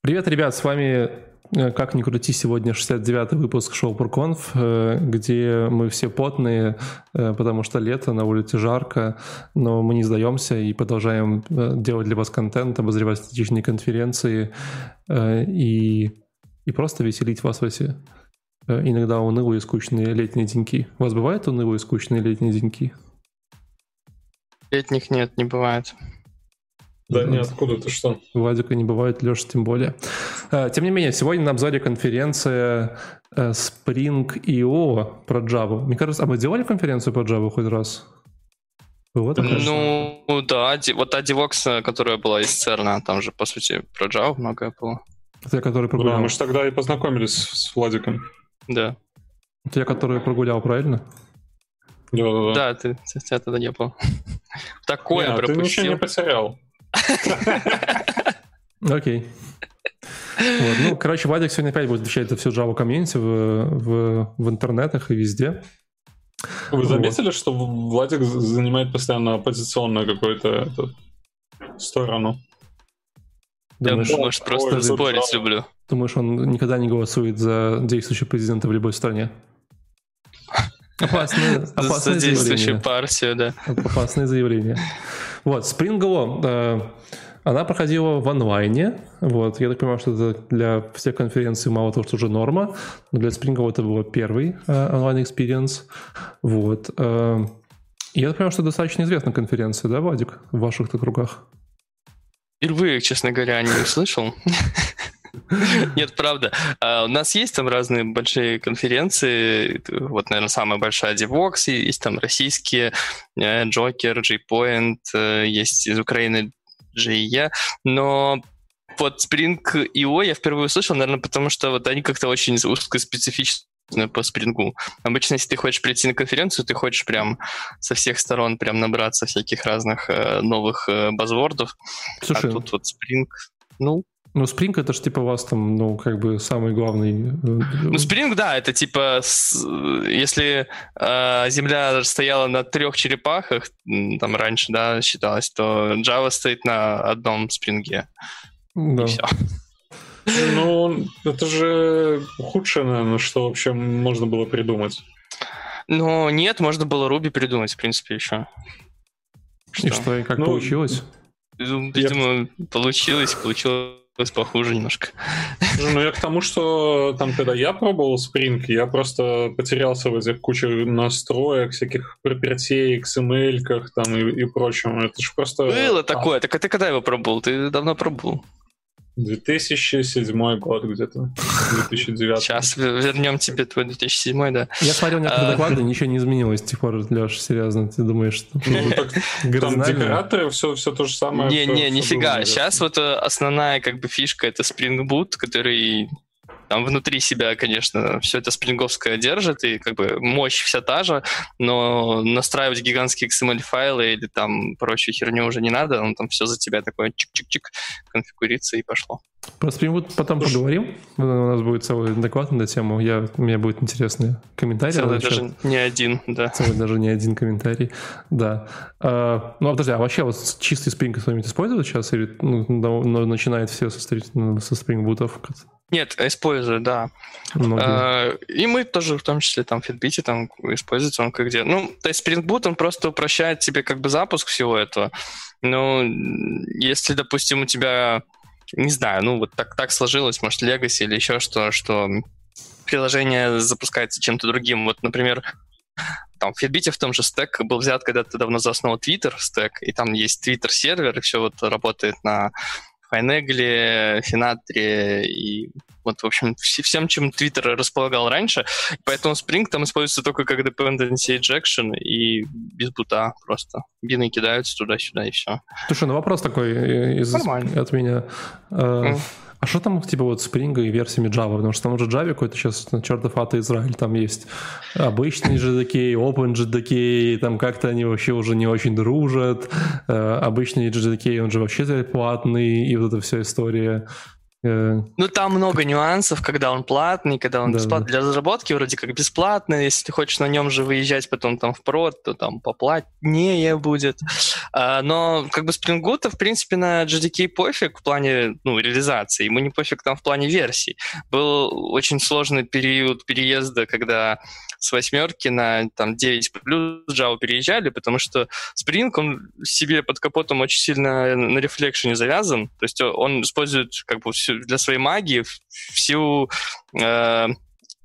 Привет, ребят, с вами э, как ни крути, сегодня 69-й выпуск шоу Пурконф, э, где мы все потные, э, потому что лето, на улице жарко, но мы не сдаемся и продолжаем делать для вас контент, обозревать статичные конференции и, и просто веселить вас в эти иногда унылые и скучные летние деньки. У вас бывают унылые и скучные летние деньки? Летних нет, не бывает. Да нет, откуда ты что? Владика не бывает, Леша тем более. Э, тем не менее, сегодня на обзоре конференция э, Spring.io про Java. Мне кажется, а мы делали конференцию по Java хоть раз? Было такое? Ну, да, вот та Divox, которая была из CERN, там же, по сути, про Java многое было. Это я, который прогулял. Да, мы же тогда и познакомились с Владиком. Да. Это я, который прогулял, правильно? Да, да, да. Да, ты, тебя тогда не было. Такое не, пропустил. ты ничего не потерял. Окей. Вот. Ну, короче, Вадик сегодня опять будет отвечать за всю Java комьюнити в, в, в интернетах и везде. Вы заметили, вот. что Владик занимает постоянно оппозиционную какую-то сторону? Думаешь, Я, может, просто Ой, спорить да. люблю. Думаешь, он никогда не голосует за действующего президента в любой стране? Опасное, опасное за действующую партию, да. Опасное заявление. Вот, Spring I/O, э, она проходила в онлайне. Вот, я так понимаю, что это для всех конференций мало того, что уже норма, но для Spring I/O это был первый э, онлайн-experience. Вот. Э, я так понимаю, что достаточно известная конференция, да, Вадик, в ваших-то кругах? Впервые, честно говоря, не слышал. Нет, правда. Uh, у нас есть там разные большие конференции. Вот, наверное, самая большая DevOps. Есть там российские Joker, JPoint, uh, есть из Украины JE. Но вот Spring.io я впервые услышал, наверное, потому что вот они как-то очень узкоспецифичны по спрингу. Обычно, если ты хочешь прийти на конференцию, ты хочешь прям со всех сторон прям набраться всяких разных э, новых э, базвордов. Слушай, а тут вот Spring, ну, ну, Spring это же типа у вас там, ну, как бы самый главный. Э, ну, Spring, да, это типа, если э, Земля стояла на трех черепахах, там раньше, да, считалось, то Java стоит на одном спринге. Да. И все. Ну, это же худшее, наверное, что вообще можно было придумать. Ну, нет, можно было Ruby придумать, в принципе, еще. Что? И что, и как ну, получилось? Видимо, я... получилось, получилось похуже немножко. Ну, я к тому, что там, когда я пробовал Spring, я просто потерялся в этих куче настроек, всяких пропертей, XML там и, и прочем. Это же просто... Было а. такое. Так а ты когда его пробовал? Ты давно пробовал. 2007 год где-то, 2009. Сейчас вернем тебе твой 2007, да. Я смотрел некоторые а... доклады, ничего не изменилось с тех пор, Леш, серьезно, ты думаешь, что... Ну, там декораторы, все, все то же самое. Не-не, нифига, сейчас вот э, основная как бы фишка это Spring Boot, который там внутри себя, конечно, все это спринговское держит, и как бы мощь вся та же, но настраивать гигантские XML-файлы или там прочую херню уже не надо, он там все за тебя такое чик-чик-чик конфигурится и пошло. Про Spring Boot потом Слушай. поговорим. У нас будет целый доклад на эту тему. Я, у меня будет интересный комментарий. Целый даже не один, да. Целый даже не один комментарий, да. А, ну, а подожди, а вообще вот чистый Spring кто-нибудь использует сейчас? Или ну, начинает все со, со Spring Boot? Нет, использую, да. А, и мы тоже, в том числе, там, в Fitbit там используется он как где. Ну, то есть Spring Boot, он просто упрощает тебе как бы запуск всего этого. Ну, если, допустим, у тебя, не знаю, ну, вот так, так сложилось, может, Legacy или еще что, что приложение запускается чем-то другим. Вот, например, там в Fitbit в том же стек был взят когда-то давно за основу Twitter стек, и там есть Twitter сервер, и все вот работает на Хайнегле, Финатре и вот, в общем, всем, чем Twitter располагал раньше. Поэтому Spring там используется только как dependency injection и без бута просто. Бины кидаются туда-сюда и все. Слушай, ну вопрос такой э, из, от меня. Mm. А что там типа вот Spring и версиями Java? Потому что там уже Java какой-то сейчас чертов ата Израиль. Там есть обычный JDK, Open JDK, там как-то они вообще уже не очень дружат. Э, обычный JDK, он же вообще платный, и вот эта вся история. Э, ну, там много нюансов, когда он платный, когда он да, бесплатный. Да. Для разработки вроде как бесплатный. Если ты хочешь на нем же выезжать потом там в прод, то там поплатнее будет. А, но как бы Spring Boot, в принципе, на JDK пофиг в плане ну, реализации. Ему не пофиг там в плане версий. Был очень сложный период переезда, когда с восьмерки на там 9 плюс Java переезжали, потому что Spring, он себе под капотом очень сильно на рефлекшене завязан, то есть он использует как бы всю, для своей магии всю э,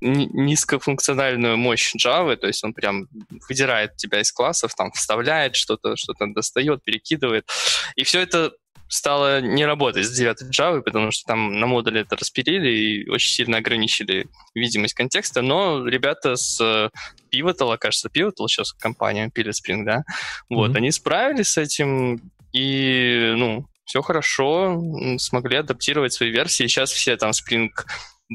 низкофункциональную мощь Java, то есть он прям выдирает тебя из классов, там вставляет что-то, что-то достает, перекидывает. И все это стало не работать с 9 Java, потому что там на модуле это распилили и очень сильно ограничили видимость контекста, но ребята с Pivotal, кажется, Pivotal сейчас компания пилит Spring, да, вот, mm-hmm. они справились с этим, и, ну, все хорошо, смогли адаптировать свои версии, сейчас все там Spring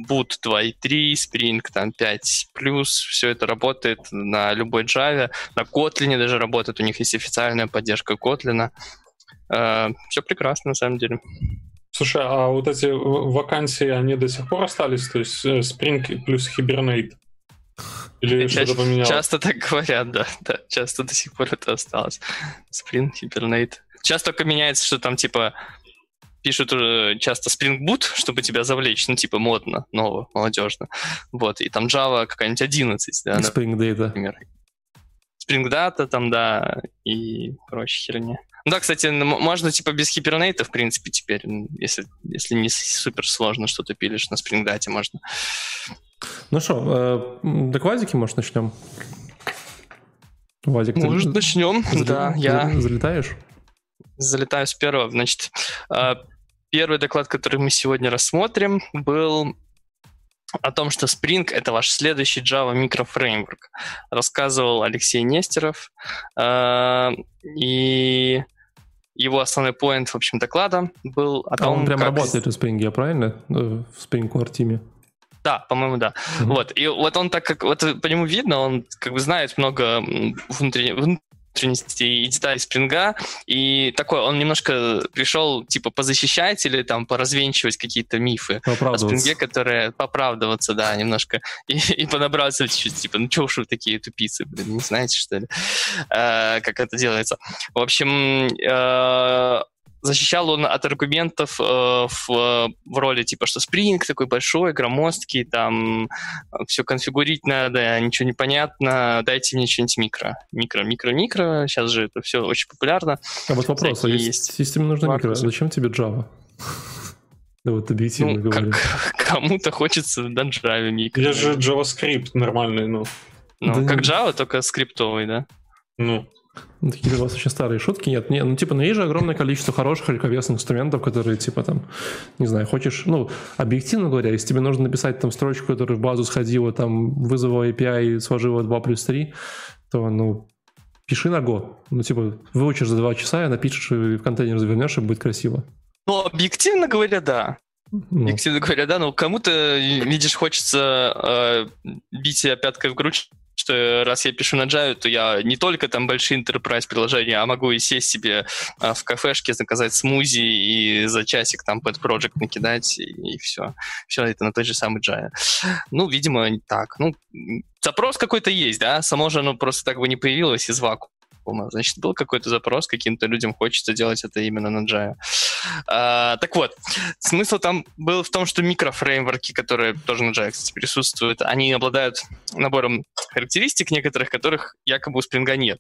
Boot 2.3, Spring там 5 плюс, все это работает на любой Java, на Kotlin даже работает, у них есть официальная поддержка Kotlin. Э, все прекрасно, на самом деле. Слушай, а вот эти вакансии, они до сих пор остались? То есть э, Spring плюс Hibernate? Или что-то поменялось? Часто так говорят, да, да. Часто до сих пор это осталось. Spring, Hibernate. Часто только меняется, что там типа пишут часто Spring Boot, чтобы тебя завлечь, ну, типа, модно, ново, молодежно. Вот, и там Java какая-нибудь 11, да, Spring Data. Например. Spring Data там, да, и прочая херня. Ну да, кстати, можно типа без хипернейта, в принципе, теперь, если, если не супер сложно что-то пилишь на Spring Data, можно. Ну что, э, докладики, может, начнем? Вадик, может, ты... начнем, да, я... Залетаешь? Залетаю с первого. Значит, э, первый доклад, который мы сегодня рассмотрим, был о том, что Spring — это ваш следующий Java микрофреймворк. Рассказывал Алексей Нестеров. Э, и его основной поинт, в общем, доклада был о том, а он прям как... работает в Spring, я правильно? Э, в Spring Core Team. Да, по-моему, да. Mm-hmm. Вот. И вот он так как вот по нему видно, он как бы знает много внутренних внутренности и деталей спринга, и такой, он немножко пришел, типа, позащищать или там поразвенчивать какие-то мифы о спринге, которые поправдываться, да, немножко, и, и понабраться чуть-чуть, типа, ну что уж вы такие тупицы, блин, не знаете, что ли, э, как это делается. В общем, э, защищал он от аргументов э, в, в роли типа, что Spring такой большой, громоздкий, там э, все конфигурить надо, ничего не понятно, дайте мне что-нибудь микро. Микро, микро, микро, сейчас же это все очень популярно. А вот вопрос, а есть системе нужно микро, зачем тебе Java? Да вот объективно ну, говоря. Кому-то хочется на Java микро. Я же JavaScript нормальный, ну. Ну, да как Java, только скриптовый, да? Ну, такие у вас очень старые шутки. Нет, не, ну, типа, ну, есть же огромное количество хороших легковесных инструментов, которые, типа, там, не знаю, хочешь, ну, объективно говоря, если тебе нужно написать там строчку, которая в базу сходила, там, вызвала API и сложила 2 плюс 3, то, ну, пиши на Go. Ну, типа, выучишь за 2 часа, и напишешь, и в контейнер завернешь, и будет красиво. Ну, объективно говоря, да. Ну. Объективно говоря, да, но кому-то, видишь, хочется э, бить себя пяткой в грудь, что раз я пишу на Java, то я не только там большие enterprise приложения, а могу и сесть себе а, в кафешке, заказать смузи и за часик там под project накидать, и, и все. Все это на той же самой Java. Ну, видимо, так. Ну, запрос какой-то есть, да, само же оно просто так бы не появилось из вакуума вакуума. Значит, был какой-то запрос, каким-то людям хочется делать это именно на Java. А, так вот, смысл там был в том, что микрофреймворки, которые тоже на Java, кстати, присутствуют, они обладают набором характеристик некоторых, которых якобы у Spring нет.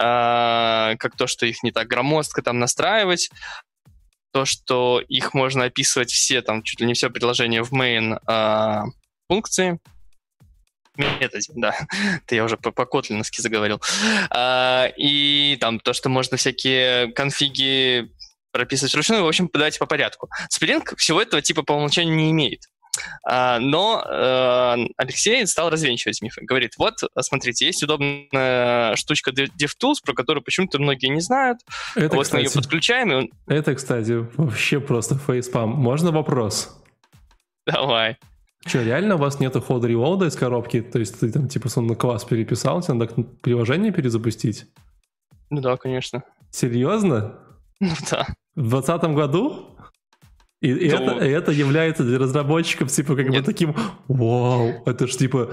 А, как то, что их не так громоздко там настраивать, то, что их можно описывать все, там, чуть ли не все предложение в main а, функции, методе, да. Это я уже по, по котлиновски заговорил. А, и там то, что можно всякие конфиги прописывать вручную. В общем, давайте по порядку. Spring всего этого типа по умолчанию не имеет. А, но э, Алексей стал развенчивать мифы. Говорит, вот, смотрите, есть удобная штучка DevTools, про которую почему-то многие не знают. Это, вот кстати, мы ее подключаем. И он... Это, кстати, вообще просто фейспам. Можно вопрос? Давай. Че, реально у вас нету хода релоуда из коробки? То есть ты там типа на класс переписал, тебе надо приложение перезапустить? Ну да, конечно. Серьезно? Ну да. В двадцатом году? И, и, это, и это является для разработчиков типа как Нет. бы таким, вау, это ж типа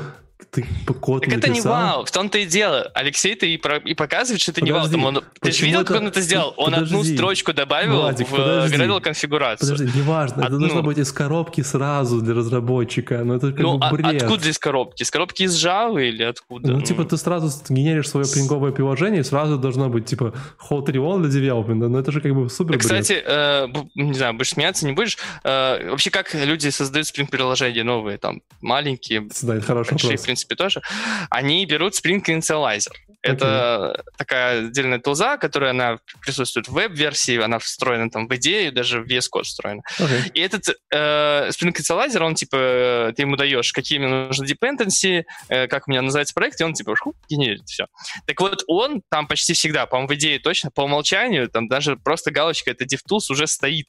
ты код Так написал? это не вау, в том-то и дело. Алексей, ты и, про, и показывает, что это подожди, не вау. Там он, ты же видел, это... как он это сделал? Он подожди. одну строчку добавил Владик, в Gradle конфигурацию. Подожди, неважно, одну. это должно быть из коробки сразу для разработчика, но это как ну, бы а бред. откуда из коробки? Из коробки из Java или откуда? Ну, ну, типа, ты сразу генеришь свое пинговое приложение, и сразу должно быть, типа, hot rewall для девелопмента, но это же как бы супер бред. Кстати, э, не знаю, будешь смеяться, не будешь. Э, вообще, как люди создают спринг-приложения новые, там, маленькие, да, это хороший вопрос. В принципе, тоже они берут Spring Initializer. Это okay. такая отдельная тулза, которая она присутствует в веб-версии, она встроена там в идею, даже в VS Code встроена. Okay. И этот э, Spring Initializer, он типа, ты ему даешь, какие мне нужны dependency, э, как у меня называется проект, и он типа шу, генерит все. Так вот, он там почти всегда, по-моему, в идее точно, по умолчанию, там даже просто галочка это DevTools уже стоит.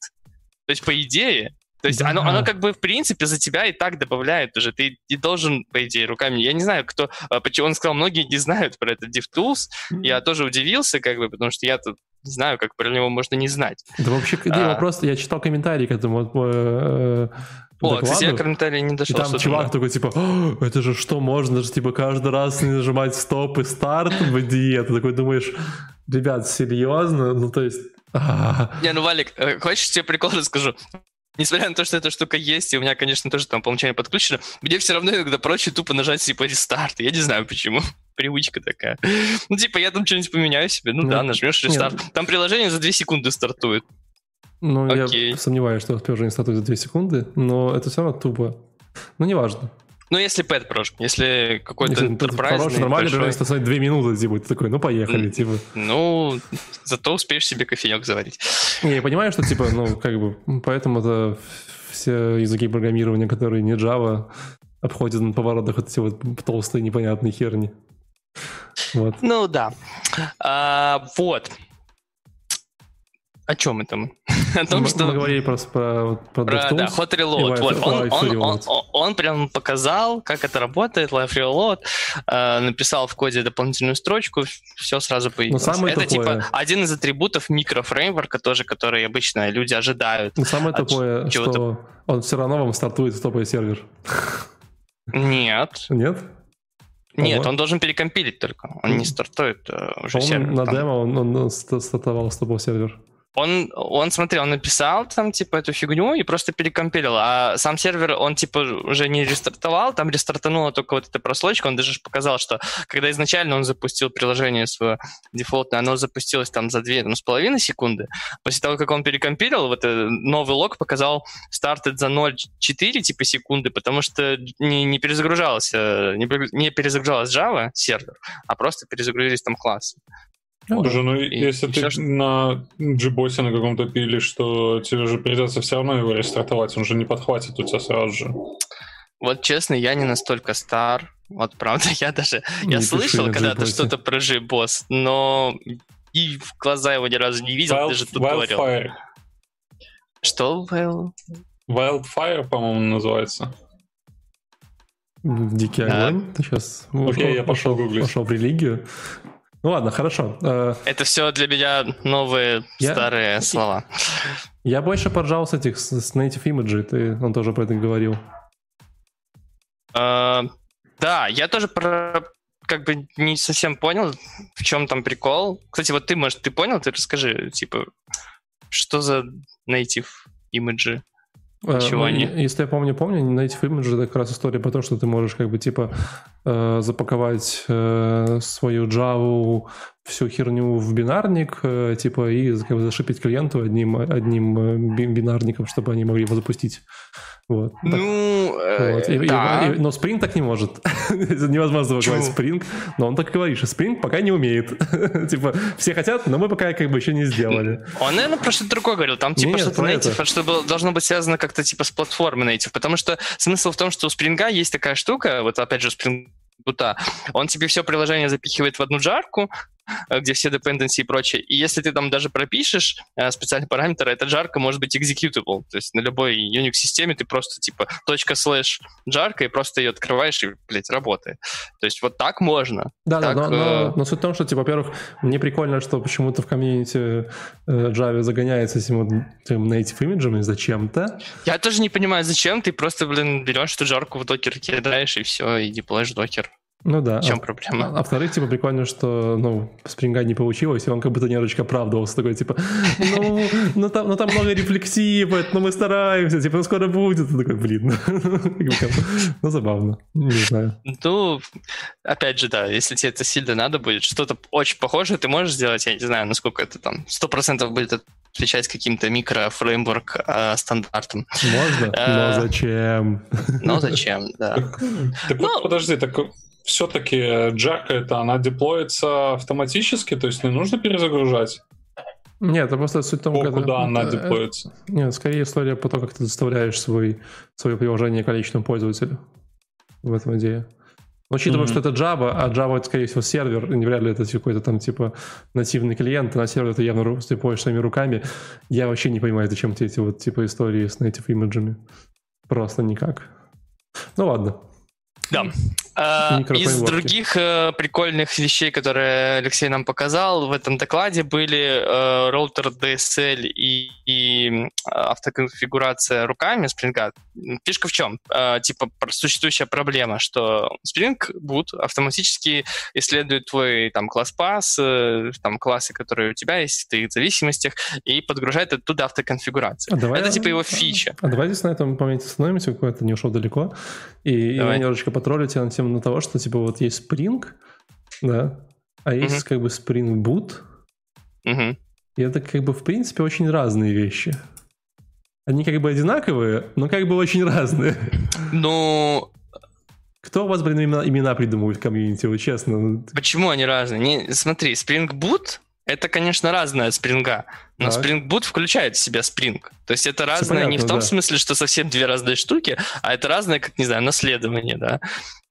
То есть, по идее, то есть да. оно, оно как бы в принципе за тебя и так добавляет уже. Ты, ты должен, по идее, руками. Я не знаю, кто... А, почему он сказал, многие не знают про это DevTools. Mm-hmm. Я тоже удивился, как бы, потому что я тут не знаю, как про него можно не знать. Да вообще, а... вопрос, я читал комментарии к этому э, о, кстати, я комментарий не дошел. И там чувак такой, типа, это же что, можно же, типа, каждый раз не нажимать стоп и старт в IDE. Ты такой думаешь, ребят, серьезно? Ну, то есть... Не, ну, Валик, э, хочешь, тебе прикол расскажу? Несмотря на то, что эта штука есть, и у меня, конечно, тоже там по умолчанию подключено, мне все равно иногда проще тупо нажать типа рестарт. Я не знаю почему. Привычка такая. Ну, типа, я там что-нибудь поменяю себе. Ну, ну да, нажмешь рестарт. Нет. Там приложение за 2 секунды стартует. Ну, Окей. я сомневаюсь, что приложение стартует за 2 секунды, но это все равно тупо. Ну, неважно. Ну, если Pet Pro, если какой-то enterprise. Хороший, нормальный большой... приложение, две минуты, типа, ты такой, ну, поехали, типа. Ну, зато успеешь себе кофеек заварить. Не, я понимаю, что, типа, ну, как бы, поэтому это все языки программирования, которые не Java, обходят на поворотах вот эти вот толстые непонятные херни. Вот. Ну, да. А, вот о чем это мы? О том, мы, что... Мы говорили просто про, про, про да, Hot Reload. Вот. Он, он, он, он, он прям показал, как это работает, Live Reload, э, написал в коде дополнительную строчку, все сразу появилось. Но самое это тупое... типа один из атрибутов микрофреймворка тоже, который обычно люди ожидают. Но самое тупое, что он все равно вам стартует стопой сервер. Нет. Нет? Нет, Ого. он должен перекомпилить только. Он не стартует uh, уже он сервер. На там. демо он, он, он стартовал с тобой сервер он, он, смотри, он написал там, типа, эту фигню и просто перекомпилил, а сам сервер, он, типа, уже не рестартовал, там рестартанула только вот эта прослойка, он даже показал, что когда изначально он запустил приложение свое дефолтное, оно запустилось там за две, ну, с половиной секунды, после того, как он перекомпилил, вот этот новый лог показал стартед за 0,4, типа, секунды, потому что не, не перезагружался, не, не перезагружалась Java сервер, а просто перезагрузились там классы. Ну, Слушай, ну и, если и ты что... на джибосе на каком-то пилишь, что тебе же придется все равно его рестартовать, он же не подхватит у тебя сразу же. Вот честно, я не настолько стар. Вот правда, я даже... Не я слышал когда-то что-то про джибос, но и в глаза его ни разу не видел, Wild, даже туториал. Wildfire. Что? Wild... Wildfire, по-моему, называется. Дикий огонь. Ты сейчас Окей, я пошел гуглить. Пошел в религию. Ну ладно, хорошо. Э, Это все для меня новые я... старые слова. Я больше поржал с этих, с Native Image, ты, он тоже про это говорил. Uh, да, я тоже про как бы не совсем понял, в чем там прикол. Кстати, вот ты, может, ты понял, ты расскажи, типа, что за native имиджи? Э, Чего ну, они? Если я помню, помню, Native Image это как раз история про то, что ты можешь как бы типа э, запаковать э, свою Java всю херню в бинарник, э, типа, и как бы, зашипить клиенту одним, одним э, бинарником, чтобы они могли его запустить. Вот. Ну, э, вот. И, да. и, и, но Spring так не может. Невозможно запаковать Spring, но он так и говорит, что Spring пока не умеет. типа, все хотят, но мы пока как бы еще не сделали. Он, наверное, про что-то другое говорил. Там типа что-то native, что было, должно быть связано как-то типа с платформой native, потому что смысл в том, что у Spring есть такая штука, вот опять же Spring бута. Он тебе все приложение запихивает в одну жарку, э, где все dependency и прочее. И если ты там даже пропишешь э, специальный параметр, эта жарка может быть executable. То есть на любой Unix-системе ты просто типа точка слэш жарка и просто ее открываешь и, блядь, работает. То есть вот так можно. Да, так, да, но, но, но суть в том, что, типа, во-первых, мне прикольно, что почему-то в комьюнити Java загоняется этим вот native имиджами зачем-то. Я тоже не понимаю, зачем ты просто, блин, берешь эту жарку в докер кидаешь и все, и деплоишь докер. Ну да. В чем а, проблема? А, а вторых, типа, прикольно, что, ну, спринга не получилось, и он как будто немножечко оправдывался, такой, типа, ну, ну, там, ну там много рефлексии, но мы стараемся, типа, ну, скоро будет. Ты такой, блин, ну, забавно, не знаю. Ну, опять же, да, если тебе это сильно надо будет, что-то очень похожее ты можешь сделать, я не знаю, насколько это там, сто процентов будет отвечать каким-то микрофреймворк э, стандартам. Можно, но зачем? Но зачем, да. Так вот, подожди, так все-таки Джака это она деплоится автоматически, то есть не нужно перезагружать? Нет, это просто суть в том, О, когда, куда она это, деплоится. Нет, скорее история по тому, как ты заставляешь свой, свое приложение количеством пользователей. В этом идея. Но учитывая, mm-hmm. что это Java, а Java это, скорее всего, сервер, и не вряд ли это какой-то там, типа, нативный клиент, а на сервер ты явно ты поешь своими руками. Я вообще не понимаю, зачем тебе эти вот, типа, истории с native имиджами. Просто никак. Ну ладно. Да. А, из других э, прикольных вещей, которые Алексей нам показал в этом докладе, были э, роутер DSL и, и автоконфигурация руками Spring. Фишка в чем? Э, типа существующая проблема, что Spring Boot автоматически исследует твой там класс пас, э, там классы, которые у тебя есть в твоих зависимостях, и подгружает оттуда автоконфигурацию. А давай, Это типа его фича. А давайте с на этом моменте остановимся, какой-то не ушел далеко, и, давай. и немножечко потроллить тебя на тему на того, что типа вот есть Spring, да, а есть uh-huh. как бы Spring Boot. Uh-huh. И это как бы в принципе очень разные вещи. Они как бы одинаковые, но как бы очень разные. Ну, кто у вас, блин, имена, имена придумывает в комьюнити, вот честно? Почему они разные? Не, смотри, Spring Boot это, конечно, разное от спринга, но так. Spring Boot включает в себя Spring. То есть это разное понятно, не в том да. смысле, что совсем две разные штуки, а это разное, как, не знаю, наследование, да.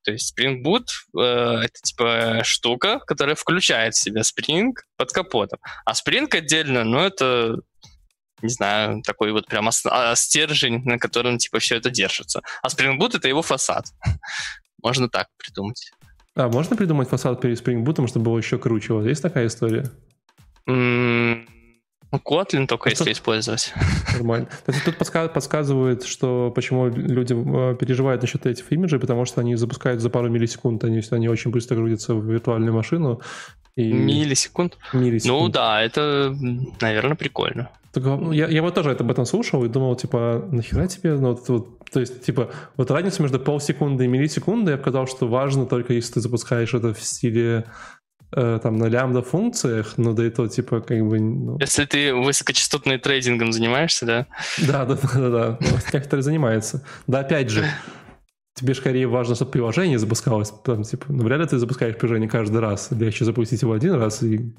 То есть Spring Boot э, это типа штука, которая включает в себя Spring под капотом. А Spring отдельно, ну это не знаю, такой вот прям а, стержень, на котором типа все это держится. А Spring Boot это его фасад. Можно так придумать. А можно придумать фасад перед Spring Boot, чтобы было еще круче? Вот есть такая история? Mm, Kotlin только а если использовать. Нормально. Кстати, тут подсказывают, что почему люди э, переживают насчет этих имиджей, потому что они запускают за пару миллисекунд, они, они очень быстро грузятся в виртуальную машину. И... Миллисекунд? Миллисекунд. Ну да, это, наверное, прикольно. Так, ну, я, я вот тоже об этом слушал и думал, типа, нахера тебе, ну, вот, вот, то есть, типа, вот разница между полсекунды и миллисекундой, я показал, что важно только если ты запускаешь это в стиле там на лямбда функциях, но да и то типа как бы... Ну... Если ты высокочастотным трейдингом занимаешься, да? Да, да, да, да, ну, некоторые занимаются. Да, опять же, тебе скорее важно, чтобы приложение запускалось. Там, типа, ну, вряд ли ты запускаешь приложение каждый раз. Легче запустить его один раз и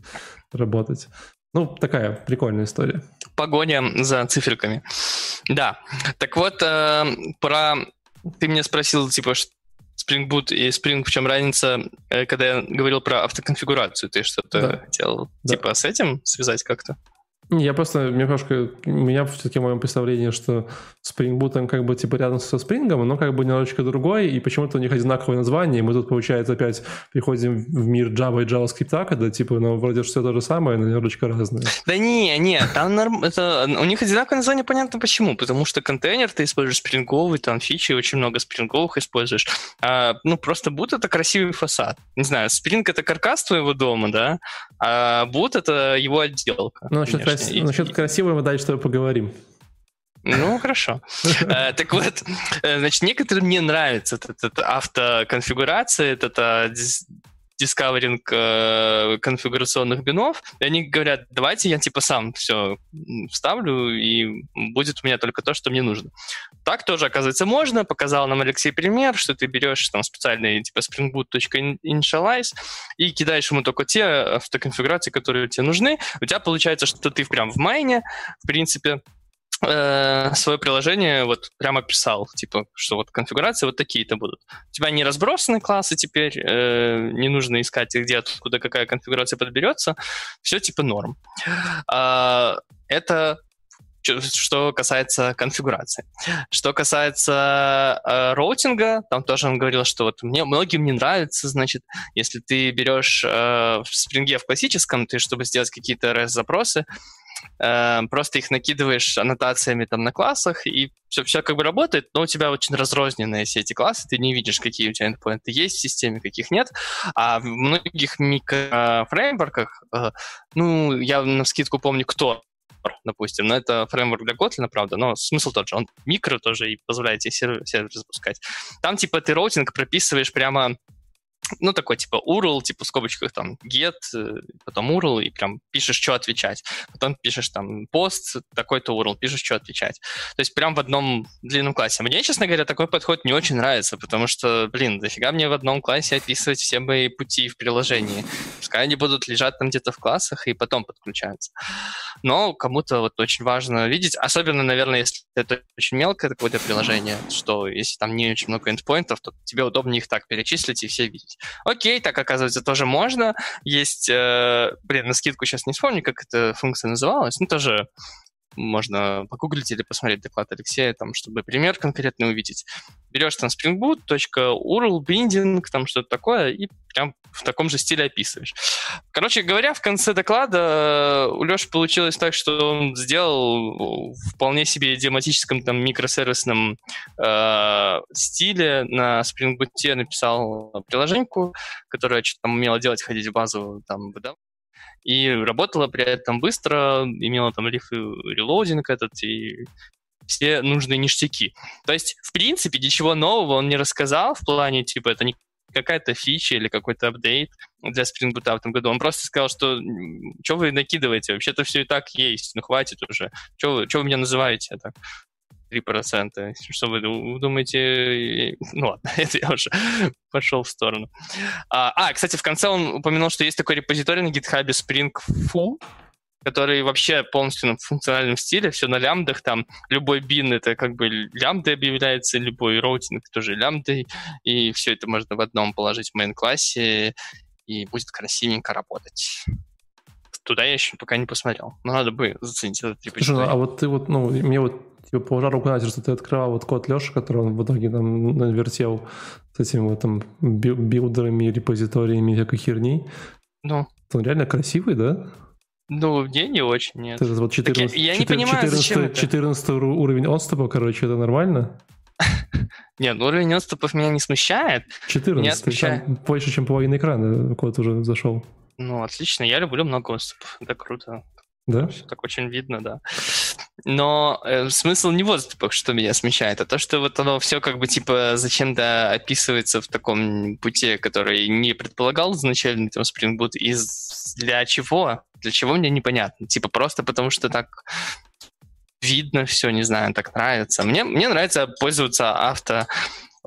работать. Ну, такая прикольная история. Погоня за циферками. Да. Так вот, э, про... Ты меня спросил, типа, Spring Boot и Spring, в чем разница, э, когда я говорил про автоконфигурацию, ты что-то да. хотел да. типа с этим связать как-то? Я просто немножко, у меня все-таки в моем представлении, что Spring Boot он как бы типа рядом со Spring, но как бы немножечко другой, и почему-то у них одинаковое название, и мы тут, получается, опять приходим в мир Java и JavaScript, когда типа, ну, вроде все то же самое, но немножечко разное. Да не, не, там норм... это... у них одинаковое название, понятно почему, потому что контейнер ты используешь спринговый, там фичи, очень много спринговых используешь, а, ну, просто Boot — это красивый фасад. Не знаю, Spring — это каркас твоего дома, да, а Boot — это его отделка. Ну, насчет, крас... насчет красивого дальше поговорим. Ну, хорошо. Э, так вот, э, значит, некоторым не нравится эта автоконфигурация, это дискаверинг э, конфигурационных бинов, и они говорят, давайте я типа сам все вставлю, и будет у меня только то, что мне нужно. Так тоже, оказывается, можно. Показал нам Алексей пример, что ты берешь там специальный типа springboot.initialize и кидаешь ему только те автоконфигурации, которые тебе нужны. У тебя получается, что ты прям в майне, в принципе, э, свое приложение вот прямо писал, типа, что вот конфигурации вот такие-то будут. У тебя не разбросаны классы теперь, э, не нужно искать, где откуда какая конфигурация подберется, все типа норм. Э, это что касается конфигурации. Что касается э, роутинга, там тоже он говорил, что вот мне многим не нравится, значит, если ты берешь э, в Spring в классическом, ты, чтобы сделать какие-то REST-запросы, э, просто их накидываешь аннотациями там на классах, и все, все как бы работает, но у тебя очень разрозненные все эти классы, ты не видишь, какие у тебя endpoint ы есть в системе, каких нет. А в многих микрофреймворках, э, ну, я навскидку помню, Ktor, допустим. Но это фреймворк для Kotlin, правда, но смысл тот же. Он микро тоже и позволяет тебе сервер, сервер запускать. Там, типа, ты routing прописываешь прямо ну, такой, типа, URL, типа, в скобочках, там, get, э, потом URL, и прям пишешь, что отвечать. Потом пишешь, там, пост, такой-то URL, пишешь, что отвечать. То есть прям в одном длинном классе. Мне, честно говоря, такой подход не очень нравится, потому что, блин, дофига мне в одном классе описывать все мои пути в приложении. Пускай они будут лежать там где-то в классах и потом подключаются. Но кому-то вот очень важно видеть, особенно, наверное, если это очень мелкое какое-то приложение, что если там не очень много эндпоинтов, то тебе удобнее их так перечислить и все видеть. Окей, так оказывается тоже можно. Есть, э, блин, на скидку сейчас не вспомню, как эта функция называлась, ну тоже можно погуглить или посмотреть доклад Алексея, там, чтобы пример конкретно увидеть. Берешь там springboot.url, биндинг, там что-то такое, и прям в таком же стиле описываешь. Короче говоря, в конце доклада у Леши получилось так, что он сделал вполне себе идиоматическом там микросервисном э, стиле на Spring Boot написал приложеньку, которая что-то там умела делать, ходить в базу, там, выдавать и работала при этом быстро, имела там риф релоудинг этот и все нужные ништяки. То есть, в принципе, ничего нового он не рассказал в плане, типа, это не какая-то фича или какой-то апдейт для Spring Boot в этом году. Он просто сказал, что что вы накидываете, вообще-то все и так есть, ну хватит уже. Что вы, вы меня называете так? 3%. Что вы думаете? Ну ладно, это я уже пошел в сторону. А, а, кстати, в конце он упомянул, что есть такой репозиторий на GitHub Spring Fu, который вообще полностью на функциональном стиле, все на лямбдах, там любой bean это как бы лямбдой объявляется, любой роутинг тоже лямбдой, и все это можно в одном положить в main -классе, и будет красивенько работать. Туда я еще пока не посмотрел, но надо бы заценить этот репозиторий. Слушай, а вот ты вот, ну, мне вот положа руку на что ты открывал вот код Леши, который он в итоге там навертел с этими вот там билдерами, репозиториями всякой херни. Ну. Он реально красивый, да? Ну, мне не очень, нет. Это вот 14, я, я 14, не понимаю, 14, зачем 14 это? уровень отступа, короче, это нормально? Нет, ну уровень отступов меня не смущает. 14, смущает... там больше, чем половина экрана код уже зашел. Ну, отлично, я люблю много отступов, это круто. Да? Все так очень видно, да. Но э, смысл не в отступах, что меня смещает, а то, что вот оно все как бы типа зачем-то описывается в таком пути, который не предполагал изначально там Spring Boot, и для чего? Для чего мне непонятно. Типа просто потому, что так видно все, не знаю, так нравится. Мне, мне нравится пользоваться авто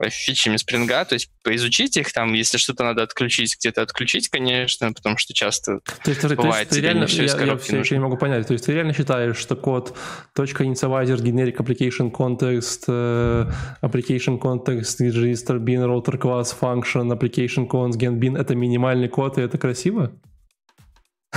фичами спринга, то есть поизучить их, там, если что-то надо отключить, где-то отключить, конечно, потому что часто то есть, бывает, то есть, ты реально, все я, я все еще не могу понять, то есть ты реально считаешь, что код .initializer, generic application context, uh, application context, register bin, router class, function, application cons, gen bin — это минимальный код, и это красиво?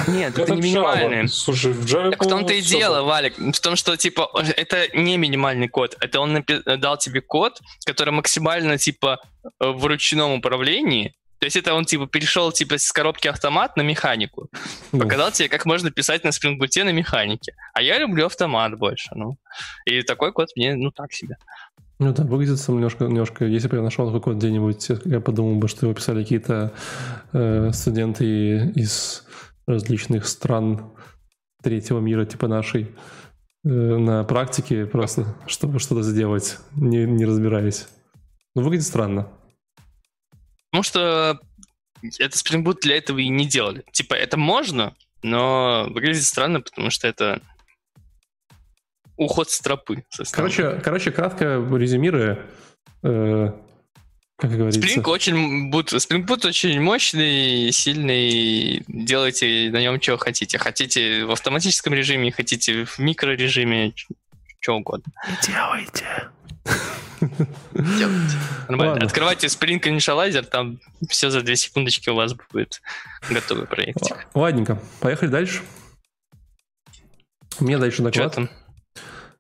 Нет, это, не минимальный. Слушай, в Java... Так в том-то и дело, Валик, в том, что, типа, это не минимальный код. Это он напи- дал тебе код, который максимально, типа, в ручном управлении, то есть это он, типа, перешел, типа, с коробки автомат на механику. Показал тебе, как можно писать на Spring Boot на механике. А я люблю автомат больше, ну. И такой код мне, ну, так себе. Ну да, выглядит сам немножко, немножко, если бы я нашел такой код где-нибудь, я подумал бы, что его писали какие-то э, студенты из различных стран третьего мира, типа нашей, э, на практике просто, чтобы что-то сделать, не, не разбираясь. Ну, выглядит странно. Потому что это Spring Boot для этого и не делали. Типа, это можно, но выглядит странно, потому что это уход с тропы. Короче, короче, кратко резюмируя, э, как говорится. Spring очень, Boot, Spring Boot очень мощный, сильный. Делайте на нем что хотите. Хотите в автоматическом режиме, хотите в микрорежиме, что угодно. Делайте. Делайте. Нормально. Ладно. Открывайте Spring Initializer, там все за 2 секундочки у вас будет готовый проектик. Ладненько, поехали дальше. Мне дальше доклад. Что там?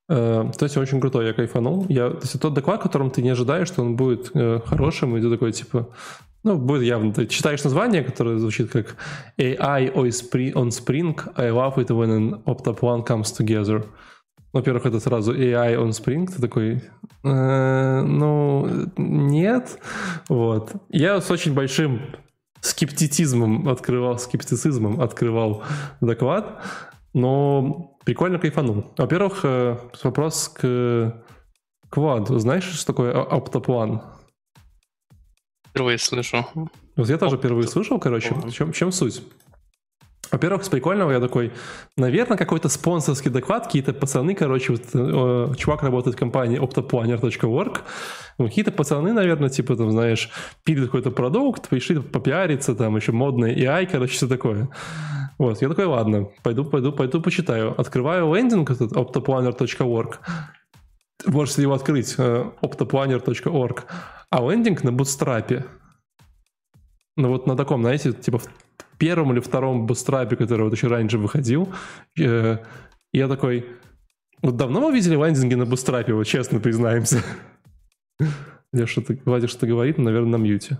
То есть очень крутой, я кайфанул. Я, то есть тот доклад, которым ты не ожидаешь, что он будет uh, хорошим, и ты такой, типа, ну, будет явно. Ты читаешь название, которое звучит как AI on Spring, I love it when an Optaplan comes together. Во-первых, это сразу AI on Spring. Ты такой, э, ну, нет. Вот. Я с очень большим скептицизмом открывал, скептицизмом открывал доклад, но прикольно кайфанул. Во-первых, э, вопрос к Квад. Знаешь, что такое оптоплан? Впервые слышу. Вот я тоже впервые слышал, короче. В чем, в чем суть? Во-первых, с прикольного я такой, наверное, какой-то спонсорский доклад, какие-то пацаны, короче, вот, э, чувак работает в компании optoplanner.org, ну, какие-то пацаны, наверное, типа, там, знаешь, пили какой-то продукт, пришли попиариться, там, еще модный AI, короче, все такое. Вот, я такой, ладно, пойду, пойду, пойду почитаю. Открываю лендинг этот optoplanner.org, можете его открыть, э, optoplanner.org, а лендинг на бутстрапе. Ну вот на таком, знаете, типа первом или втором бустрапе, который вот еще раньше выходил, э, я такой, вот давно мы видели лендинги на бустрапе, вот честно признаемся. Я что-то, Владик что-то говорит, наверное, на мьюте.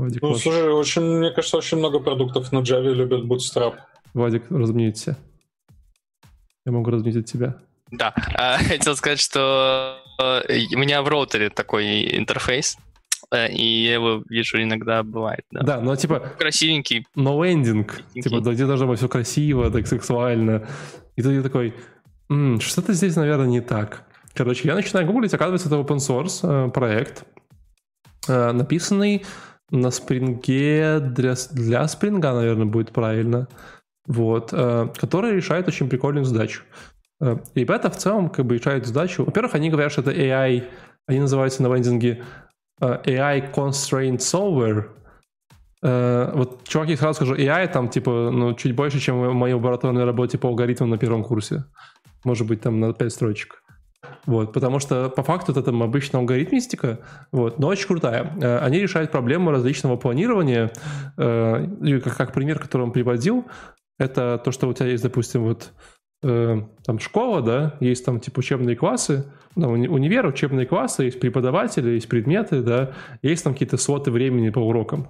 Владик, ну, слушай, очень, мне кажется, очень много продуктов на Java любят Bootstrap. Владик, размьються. Я могу размьютить тебя. Да, а, хотел сказать, что э, у меня в роутере такой интерфейс, Э, и я его вижу иногда бывает, да. Да, но типа... Красивенький. Но эндинг, типа, где должно быть все красиво, так сексуально. И ты такой, что-то здесь, наверное, не так. Короче, я начинаю гуглить, оказывается, это open source э, проект, написанный на спринге для, для спринга, наверное, будет правильно, вот, э, который решает очень прикольную задачу. Э, ребята в целом как бы решают задачу. Во-первых, они говорят, что это AI, они называются на вендинге Э, AI Constrained Solver. Uh, вот, чуваки, сразу скажу, AI там, типа, ну, чуть больше, чем в моей лабораторной работе по алгоритмам на первом курсе. Может быть, там на 5 строчек. Вот, потому что по факту это там обычная алгоритмистика, вот, но очень крутая. Uh, они решают проблему различного планирования. Uh, как, как пример, который он приводил, это то, что у тебя есть, допустим, вот э, там школа, да, есть там типа учебные классы, да, уни- универ, учебные классы, есть преподаватели, есть предметы, да, есть там какие-то слоты времени по урокам.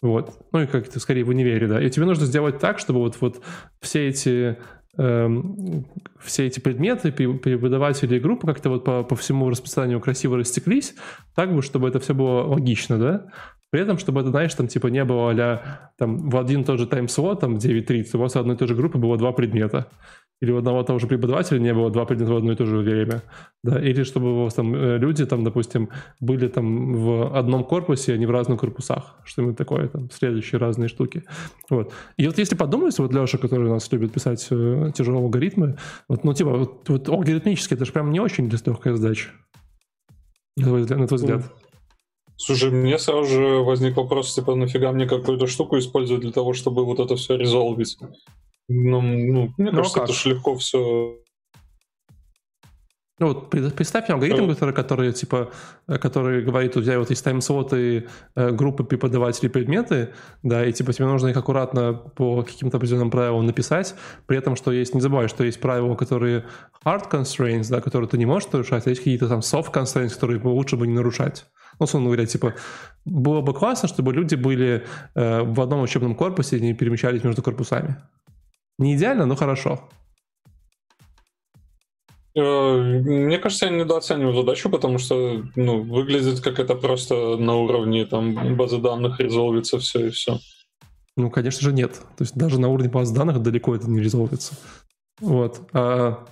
Вот. Ну и как-то скорее в универе, да. И тебе нужно сделать так, чтобы вот, вот все эти все эти предметы, преподаватели и группы как-то вот по, по всему расписанию красиво растеклись, так бы, чтобы это все было логично, да. При этом, чтобы это, знаешь, там типа не было а там в один и тот же тайм-слот, там 9.30, у вас в одной и той же группе было два предмета или у одного того же преподавателя не было два предмета в одно и то же время, да, или чтобы у вас там э, люди там, допустим, были там в одном корпусе, а не в разных корпусах, что-нибудь такое, там, следующие разные штуки, вот. И вот если подумать, вот Леша, который у нас любит писать э, тяжелые алгоритмы, вот, ну, типа, вот, вот алгоритмически это же прям не очень легкая задача, на твой, на твой взгляд. Слушай, мне сразу же возник вопрос, типа, нафига мне какую-то штуку использовать для того, чтобы вот это все резолвить? Ну, ну мне ну, кажется, как? это же легко все ну вот представь мне алгоритм, который, который, типа, э, который говорит, у тебя вот есть тайм-слоты, э, группы преподавателей предметы, да, и типа тебе нужно их аккуратно по каким-то определенным правилам написать, при этом, что есть, не забывай, что есть правила, которые hard constraints, да, которые ты не можешь нарушать, а есть какие-то там soft constraints, которые лучше бы не нарушать. Ну, условно говоря, типа, было бы классно, чтобы люди были э, в одном учебном корпусе и не перемещались между корпусами. Не идеально, но хорошо. Э, мне кажется, я недооцениваю задачу, потому что ну, выглядит как это просто на уровне там, базы данных резолвится все и все. Ну, конечно же, нет. То есть даже на уровне баз данных далеко это не резолвится. Вот. А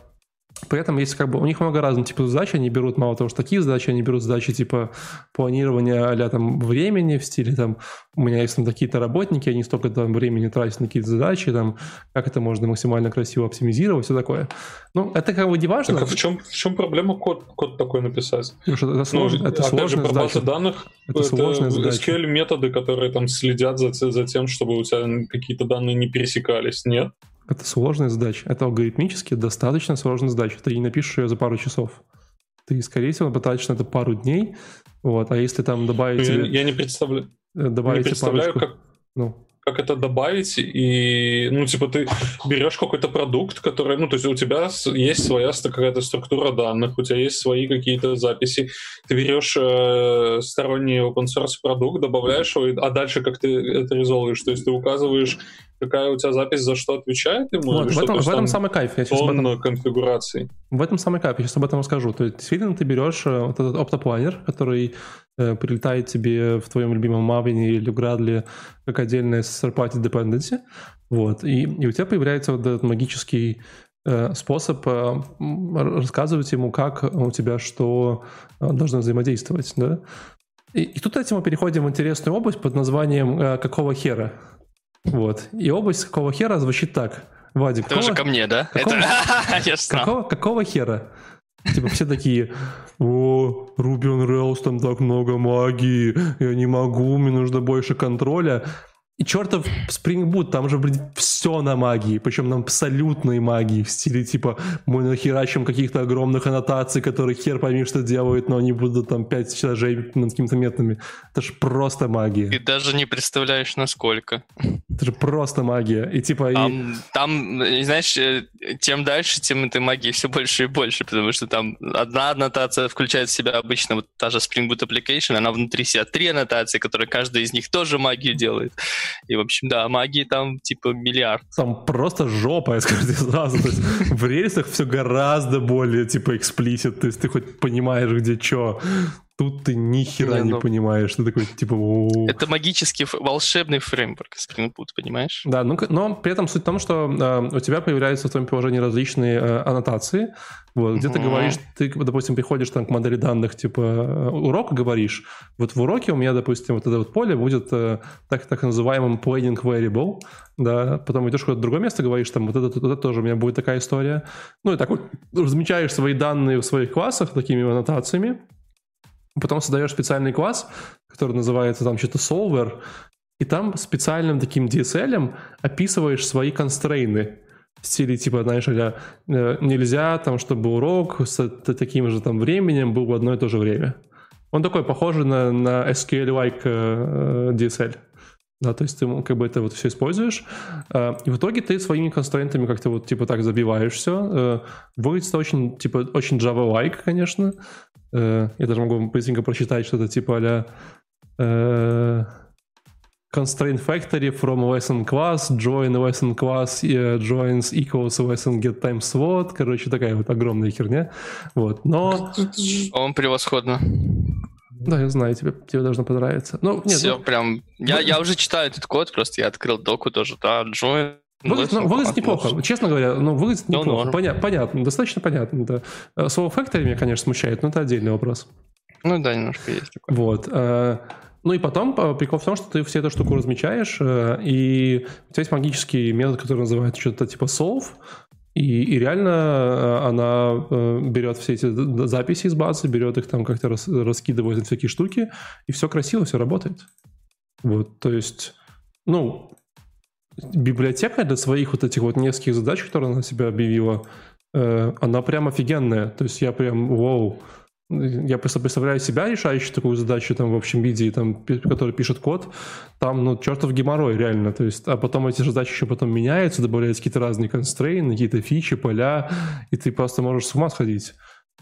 при этом есть как бы у них много разных типов задач, они берут мало того, что такие задачи, они берут задачи типа планирования а там времени в стиле там у меня есть там такие-то работники, они столько там времени тратят на какие-то задачи, там как это можно максимально красиво оптимизировать, все такое. Ну, это как бы не важно. Так а в чем, в чем проблема код, код такой написать? Потому что это, слож, ну, это опять же, про базы данных, это, это SQL методы, которые там следят за, за тем, чтобы у тебя какие-то данные не пересекались, нет? Это сложная задача. Это алгоритмически достаточно сложная задача. Ты не напишешь ее за пару часов. Ты, скорее всего, потратишь на это пару дней. Вот. А если там добавить... Я, я не представляю. Э, добавить не представляю, парочку... как... Ну как это добавить, и, ну, типа, ты берешь какой-то продукт, который, ну, то есть у тебя есть своя какая-то структура данных, у тебя есть свои какие-то записи, ты берешь э, сторонний open source продукт, добавляешь его, а дальше как ты это резолвишь, то есть ты указываешь, какая у тебя запись за что отвечает ему, вот, в этом, в этом самый кайф. Я сейчас об этом, конфигураций. В этом самый кайф, я сейчас об этом расскажу. То есть, действительно, ты берешь э, вот этот оптопланер, который Э, прилетает тебе в твоем любимом Maven или Gradle как отдельная third-party dependency, вот, и, и у тебя появляется вот этот магический э, способ э, рассказывать ему, как у тебя что должно взаимодействовать, да. И, и тут этим мы переходим в интересную область под названием «Какого хера?». Вот. И область «Какого хера» звучит так. Вадик, Тоже какого, ко мне, да? Какого, Это... какого, какого хера? Типа все такие, о, Ruby on Rails, там так много магии, я не могу, мне нужно больше контроля. И чертов Spring Boot, там же, блин, все на магии, причем на абсолютной магии, в стиле типа мы нахерачим каких-то огромных аннотаций, которые хер пойми, что делают, но они будут там 5 этажей над какими-то методами. Это же просто магия. Ты даже не представляешь, насколько. Это же просто магия. И типа... Там, и... там, знаешь, э, тем дальше, тем этой магии все больше и больше, потому что там одна аннотация включает в себя обычно вот та же Spring Boot Application, она внутри себя три аннотации, которые каждая из них тоже магию делает. И, в общем, да, магии там типа миллиард. Там просто жопа, я скажу сразу. В рельсах все гораздо более типа эксплисит. То есть ты хоть понимаешь, где что. Тут ты ни хера не, не ну... понимаешь. Ты такой, типа... Это магический, волшебный фреймворк Spring Boot, понимаешь? Да, ну, но при этом суть в том, что э, у тебя появляются в твоем приложении различные э, аннотации. Вот, где угу. ты говоришь, ты, допустим, приходишь там к модели данных, типа, э, урок говоришь. Вот в уроке у меня, допустим, вот это вот поле будет э, так, так называемым planning variable, да, потом идешь в какое-то другое место, говоришь, там, вот это, вот это тоже у меня будет такая история. Ну, и так вот размечаешь свои данные в своих классах такими аннотациями, Потом создаешь специальный класс, который называется там что-то solver, и там специальным таким DSL описываешь свои констрейны в стиле типа, знаешь, а нельзя там, чтобы урок с таким же там временем был в одно и то же время. Он такой похожий на, на SQL-like э, DSL. Да, то есть ты как бы это вот все используешь, э, и в итоге ты своими констрейнтами как-то вот типа так забиваешь все. Выглядит очень, типа, очень Java-like, конечно, Э, я даже могу быстренько прочитать что-то типа а constraint factory from lesson class, join lesson class, joins equals lesson get time slot. Короче, такая вот огромная херня. Вот, но... Он превосходно. Да, я знаю, тебе, тебе должно понравиться. Ну, нет, Все, ну... прям... Я, я уже читаю этот код, просто я открыл доку тоже, да, join Выглядит, ну, выглядит неплохо, честно говоря, ну, выглядит ну, неплохо. Поня- понятно, достаточно понятно. Да. Э, слово factory меня, конечно, смущает, но это отдельный вопрос. Ну да, немножко есть такое. Вот. Э, ну и потом э, прикол в том, что ты все эту штуку размечаешь, и у тебя есть магический метод, который называется что-то типа solve, и, и реально она берет все эти записи из базы, берет их там как-то рас, раскидывает на всякие штуки, и все красиво, все работает. Вот, то есть, ну, библиотека для своих вот этих вот нескольких задач, которые она себя объявила, э, она прям офигенная. То есть я прям, вау, я просто представляю себя, решающий такую задачу там в общем виде, там, который пишет код, там, ну, чертов геморрой, реально. То есть, а потом эти задачи еще потом меняются, добавляются какие-то разные констрейны, какие-то фичи, поля, и ты просто можешь с ума сходить.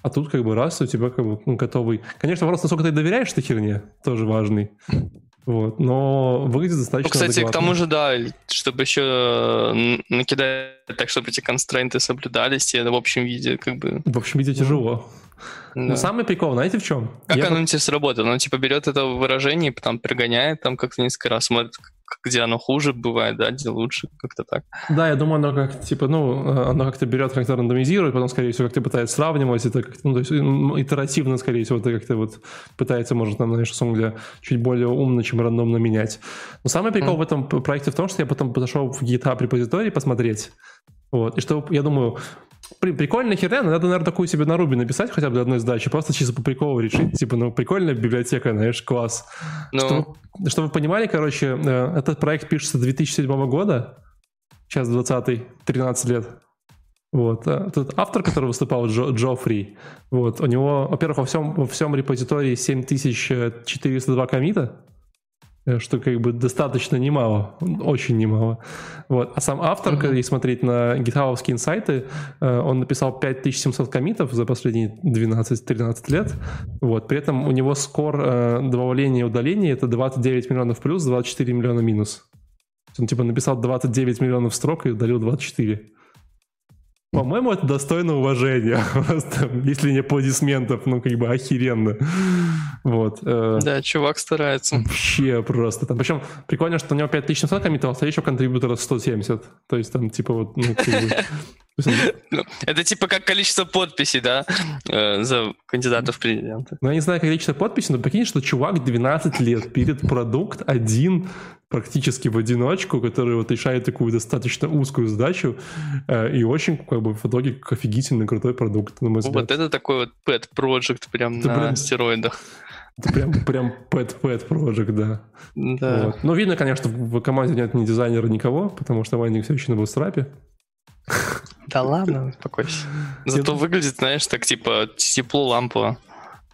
А тут как бы раз у тебя как бы ну, готовый. Конечно, вопрос, насколько ты доверяешь этой херне, тоже важный. Вот, но выглядит достаточно ну, Кстати, адекватно. к тому же, да, чтобы еще накидать так, чтобы эти констрейнты соблюдались, и в общем виде как бы... В общем виде тяжело. Да. Но самый прикол, знаете в чем? Как Я оно тебе сработает? Оно типа берет это выражение, потом пригоняет там как-то несколько раз, смотрит, где оно хуже бывает, да, где лучше, как-то так. Да, я думаю, оно как типа, ну, оно как-то берет, как-то рандомизирует, потом, скорее всего, как-то пытается сравнивать, это как ну, то есть итеративно, скорее всего, это как-то вот пытается, может, там, знаешь, условно чуть более умно, чем рандомно менять. Но самый прикол mm. в этом проекте в том, что я потом подошел в GitHub репозиторий посмотреть, вот, и что, я думаю, прикольная херня, надо, наверное, такую себе на Руби написать хотя бы для одной сдачи, просто чисто по приколу решить, типа, ну, прикольная библиотека, знаешь, класс. Ну... Чтобы, чтобы вы понимали, короче, э, этот проект пишется 2007 года, сейчас 20 13 лет. Вот. А тут автор, который выступал, Джо, Джофри, вот, у него, во-первых, во всем, во всем репозитории 7402 комита, Э, что как бы достаточно немало, очень немало. Вот. А сам автор, mm-hmm. если смотреть на гитхабовские инсайты, э, он написал 5700 комитов за последние 12-13 лет. Вот. При этом у него скор э, добавления и удаления это 29 миллионов плюс, 24 миллиона минус. Он типа написал 29 миллионов строк и удалил 24. По-моему, это достойно уважения. Просто, если не аплодисментов, ну, как бы охеренно. Вот. Э. Да, чувак старается. Вообще просто. Там, причем прикольно, что у него 5700 коммитов, а еще контрибьютора 170. То есть там типа вот, ну, как бы... Ну, это типа как количество подписей, да, э, за кандидатов в президенты. Ну, я не знаю количество подписей, но прикинь, что чувак 12 лет пилит продукт один практически в одиночку, который вот решает такую достаточно узкую задачу э, и очень как бы в итоге офигительный крутой продукт, на мой взгляд. Вот это такой вот pet project прям это на прям, стероидах. Это прям, прям pet-pet project, да. Да. Вот. Но видно, конечно, в команде нет ни дизайнера, никого, потому что Вайник все еще на бустрапе. Да ладно, успокойся. Зато выглядит, знаешь, так типа тепло лампа.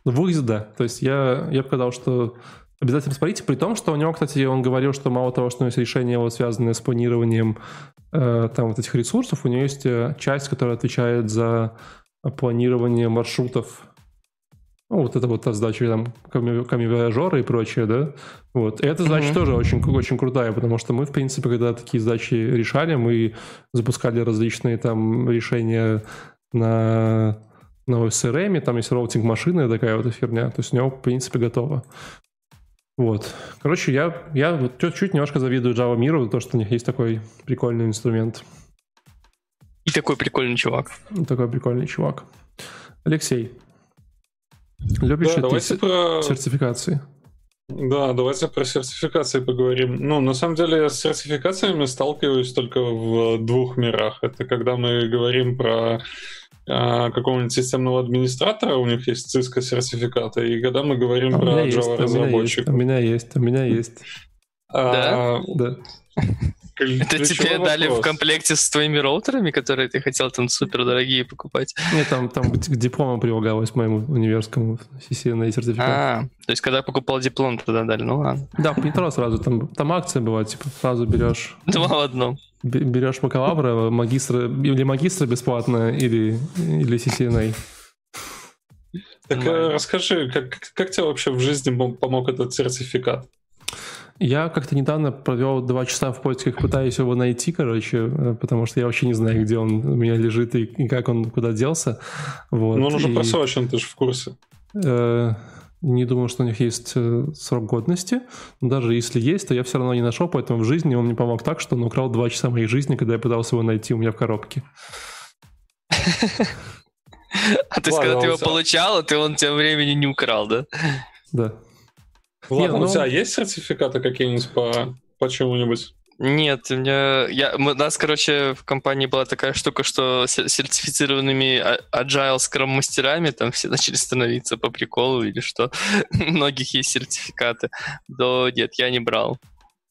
Ну, выглядит, да. То есть я, я показал, что Обязательно посмотрите, при том, что у него, кстати, он говорил, что мало того, что у него есть решение, вот, связанное с планированием э, там вот этих ресурсов, у него есть э, часть, которая отвечает за планирование маршрутов ну, вот это вот та задача там камевиажеры и прочее, да, вот. И эта задача mm-hmm. тоже очень, очень крутая, потому что мы, в принципе, когда такие задачи решали, мы запускали различные там решения на, на OSRM, там есть роутинг машины, такая вот херня, то есть у него, в принципе, готово. Вот. Короче, я, я вот чуть-чуть немножко завидую Java миру то, что у них есть такой прикольный инструмент. И такой прикольный чувак. И такой прикольный чувак. Алексей, любишь да, ты про... сертификации? Да, давайте про сертификации поговорим. Ну, на самом деле, я с сертификациями сталкиваюсь только в двух мирах. Это когда мы говорим про а, какого-нибудь системного администратора, у них есть Cisco сертификаты, и когда мы говорим а про Java разработчиков. У меня есть, у меня есть. А, да? Да. Это тебе дали в комплекте с твоими роутерами, которые ты хотел там супер дорогие покупать? Нет, там, там к диплому прилагалось моему универскому CCNA сертификат. А, то есть когда покупал диплом, тогда дали, ну ладно. Да, в метро сразу, там, там акция была, типа сразу берешь. Два в одном. Берешь бакалавра, магистра, или магистра бесплатно, или, или CCNA. Так э, расскажи, как, как тебе вообще в жизни помог этот сертификат? Я как-то недавно провел два часа в поисках, пытаясь его найти, короче, э, потому что я вообще не знаю, где он у меня лежит и, и как он куда делся. Вот. Ну, он уже и... просрочен, ты же в курсе. Э, не думаю, что у них есть э, срок годности. Но даже если есть, то я все равно не нашел, поэтому в жизни он мне помог так, что он украл два часа моей жизни, когда я пытался его найти у меня в коробке. А то есть, когда ты его получал, ты он тем времени не украл, да? Да. Ладно, ну... у тебя есть сертификаты какие-нибудь по, по чему-нибудь? Нет, у меня... Я, у нас, короче, в компании была такая штука, что сертифицированными а, agile скрам мастерами там все начали становиться по приколу или что. у многих есть сертификаты. Да нет, я не брал.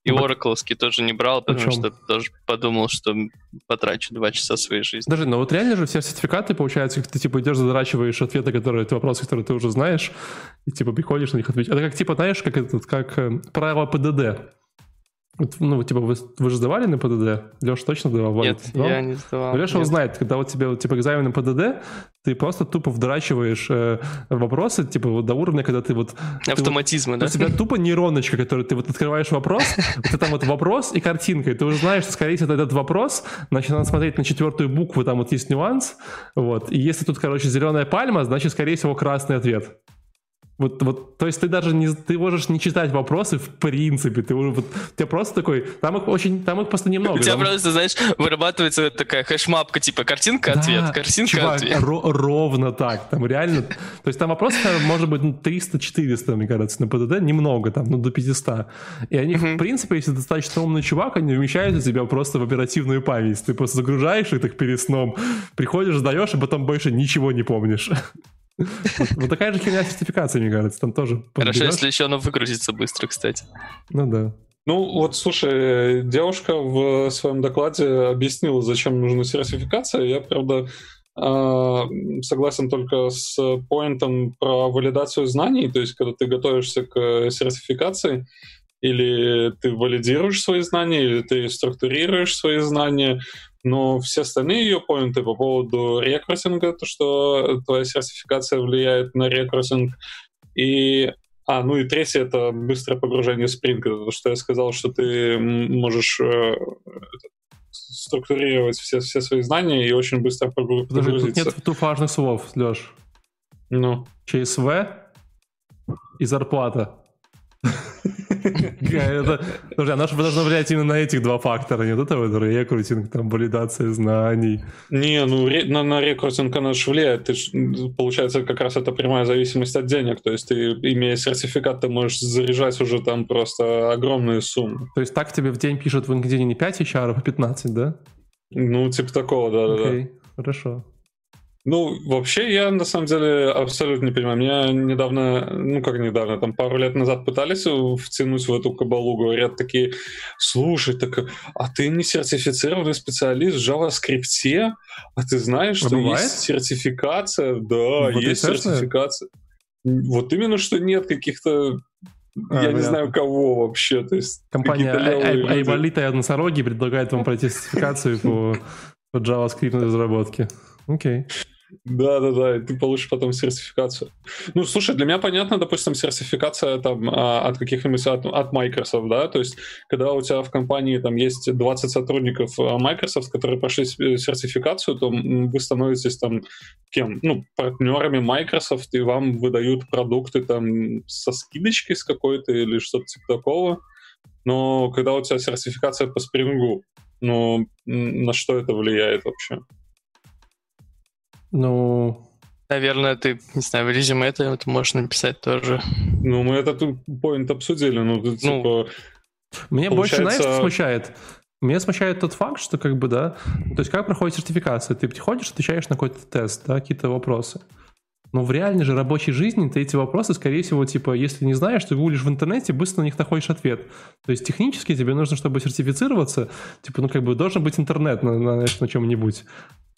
И Oracle тоже не брал, потому что тоже подумал, что потрачу два часа своей жизни. Даже, но вот реально же все сертификаты, получается, ты типа идешь, задрачиваешь ответы, которые, ты вопросы, которые ты уже знаешь, и типа приходишь на них отвечать. Это как типа, знаешь, как, этот, как э, правило ПДД. Ну, типа, вы, вы же сдавали на ПДД? Леша точно сдавал? Нет, сдавал? я не сдавал. Леша его знает, когда вот тебе, типа, экзамен на ПДД, ты просто тупо вдрачиваешь э, вопросы, типа, вот до уровня, когда ты вот... Автоматизмы, ты, да? У тебя тупо нейроночка, которую ты вот открываешь вопрос, это там вот вопрос и картинка, и ты уже знаешь, что, скорее всего, этот вопрос, значит, надо смотреть на четвертую букву, там вот есть нюанс, вот, и если тут, короче, зеленая пальма, значит, скорее всего, красный ответ. Вот, вот, то есть ты даже не, ты можешь не читать вопросы в принципе, ты уже, вот, у тебя просто такой, там их очень, там их просто немного. У тебя там... просто, знаешь, вырабатывается такая хэшмапка, типа картинка, ответ, да, картинка, чувак, ответ. Ро- ровно так, там реально, то есть там вопросов может быть ну, 300-400, мне кажется, на ПДД, немного там, ну до 500. И они, в принципе, если достаточно умный чувак, они вмещают у тебя просто в оперативную память, ты просто загружаешь их так перед сном, приходишь, сдаешь, и потом больше ничего не помнишь. Вот такая же херня сертификация, мне кажется, там тоже. Хорошо, если еще оно выгрузится быстро, кстати. Ну да. Ну, вот, слушай, девушка в своем докладе объяснила, зачем нужна сертификация. Я, правда, а, согласен только с поинтом про валидацию знаний, то есть когда ты готовишься к сертификации, или ты валидируешь свои знания, или ты структурируешь свои знания, но все остальные ее поинты по поводу рекрутинга, то, что твоя сертификация влияет на рекрутинг, и а, ну и третье — это быстрое погружение в. Это то, что я сказал, что ты можешь э, структурировать все, все свои знания и очень быстро погрузиться. Подожди, тут нет тут важных слов, Леш. Ну? ЧСВ и зарплата. Слушай, оно же должно влиять именно на этих два фактора, не вот это вот рекрутинг, там, валидация знаний. Не, ну на, на рекрутинг оно же влияет. Ты получается, как раз это прямая зависимость от денег. То есть ты, имея сертификат, ты можешь заряжать уже там просто огромные суммы. То есть так тебе в день пишут в LinkedIn не 5 HR, а 15, да? Ну, типа такого, да-да-да. Окей, хорошо. Ну, вообще, я на самом деле абсолютно не понимаю. Меня недавно, ну как недавно, там пару лет назад пытались втянуть в эту кабалу, говорят такие, слушай, так, а ты не сертифицированный специалист в JavaScript, а ты знаешь, а что бывает? есть сертификация? Да, вот есть сертификация. Вот именно, что нет каких-то а, я не знаю, кого вообще. То есть Компания Айвалита и Односороги предлагает вам пройти сертификацию по, по JavaScript разработке. Окей. Okay. Да, да, да, ты получишь потом сертификацию. Ну, слушай, для меня понятно, допустим, сертификация там а, от каких-нибудь от, от Microsoft, да, то есть, когда у тебя в компании там есть 20 сотрудников а, Microsoft, которые прошли сертификацию, то вы становитесь там кем? Ну, партнерами Microsoft, и вам выдают продукты там со скидочкой с какой-то или что-то типа такого. Но когда у тебя сертификация по спрингу, ну, на что это влияет вообще? Ну... Наверное, ты, не знаю, в резюме это, это можешь написать тоже. Ну, мы этот поинт обсудили, ну, ну типа... Мне получается... больше, знаешь, что смущает? Меня смущает тот факт, что как бы, да, то есть как проходит сертификация? Ты приходишь, отвечаешь на какой-то тест, да, какие-то вопросы. Но в реальной же рабочей жизни ты эти вопросы, скорее всего, типа, если не знаешь, ты гуглишь в интернете, быстро на них находишь ответ. То есть технически тебе нужно, чтобы сертифицироваться, типа, ну, как бы должен быть интернет на, на, на чем-нибудь.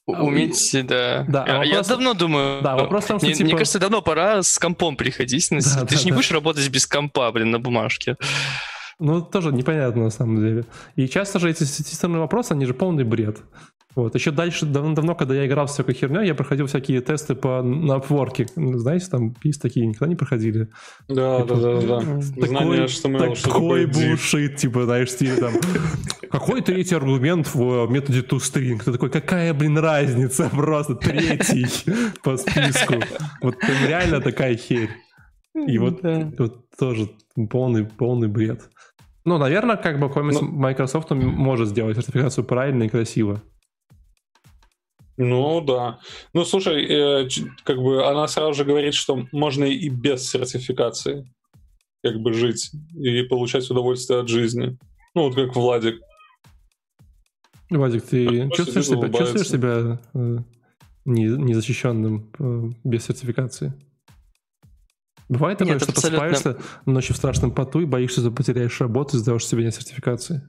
А уметь, да. да а я давно думаю... Да, вопрос в том, что, мне, типа... мне кажется, давно пора с компом приходить. Да, ты да, же не да. будешь работать без компа, блин, на бумажке. Ну, тоже непонятно на самом деле. И часто же эти системные вопросы, они же полный бред. Вот. Еще дальше, давно, когда я играл в всякую херню, я проходил всякие тесты по на Upwork. Знаете, там есть такие, никогда не проходили. Да, типа, да, да, да. Такой, Знание, что мы такой бушит, типа, знаешь, стиле там. Какой третий аргумент в методе toString? Ты такой, какая, блин, разница? Просто третий по списку. Вот реально такая херь. И вот, вот тоже полный, полный бред. Ну, наверное, как бы Но... Microsoft может сделать сертификацию правильно и красиво. Ну да. Ну слушай, э, как бы она сразу же говорит, что можно и без сертификации как бы жить и получать удовольствие от жизни. Ну вот как Владик. Владик, ты чувствуешь себя, чувствуешь себя э, не, незащищенным э, без сертификации? Бывает такое, Нет, что абсолютно... просыпаешься ночью в страшном поту и боишься, что потеряешь работу и сдаешь себе нет сертификации?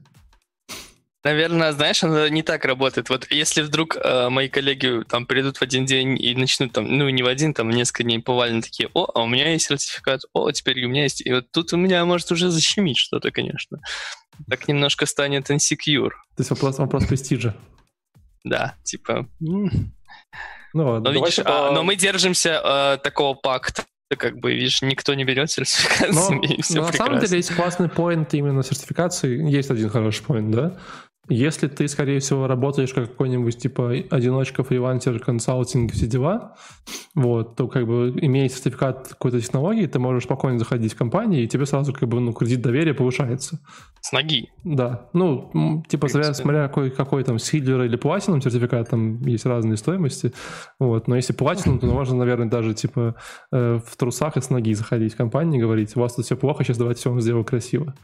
Наверное, знаешь, оно не так работает. Вот если вдруг э, мои коллеги там придут в один день и начнут там, ну не в один, там несколько дней повально такие, о, а у меня есть сертификат, о, теперь у меня есть. И вот тут у меня может уже защемить что-то, конечно. Так немножко станет insecure. То есть вопрос, вопрос престижа. Да, типа... Ну, но, видишь, а, но мы держимся э, такого пакта, как бы, видишь, никто не берет сертификацию, но, и все но на самом деле есть классный поинт именно сертификации. Есть один хороший поинт, да? Если ты, скорее всего, работаешь как какой-нибудь типа одиночка, фрилансер, консалтинг, все дела, вот, то как бы имея сертификат какой-то технологии, ты можешь спокойно заходить в компанию, и тебе сразу как бы ну, кредит доверия повышается. С ноги. Да. Ну, типа, смотря какой, какой там сильвер или платином сертификат, там есть разные стоимости. Вот. Но если платином, то можно, наверное, даже типа э, в трусах и с ноги заходить в компанию и говорить, у вас тут все плохо, сейчас давайте все вам сделаю красиво.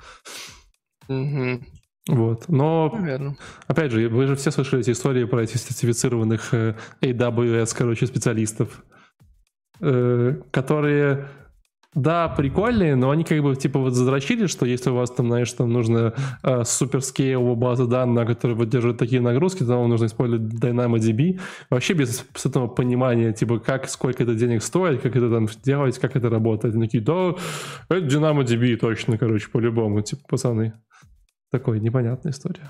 Угу. Вот. Но, Наверное. опять же, вы же все слышали эти истории про этих сертифицированных э, AWS, короче, специалистов, э, которые Да, прикольные, но они как бы типа вот задрочили, что если у вас там, знаешь, там нужно э, суперскейл база данных, которая выдерживает такие нагрузки, то вам нужно использовать DynamoDB. Вообще без, без этого понимания, типа, как, сколько это денег стоит, как это там делать, как это работает. Они такие, да, это DynamoDB точно, короче, по-любому, типа, пацаны. Такой непонятная история.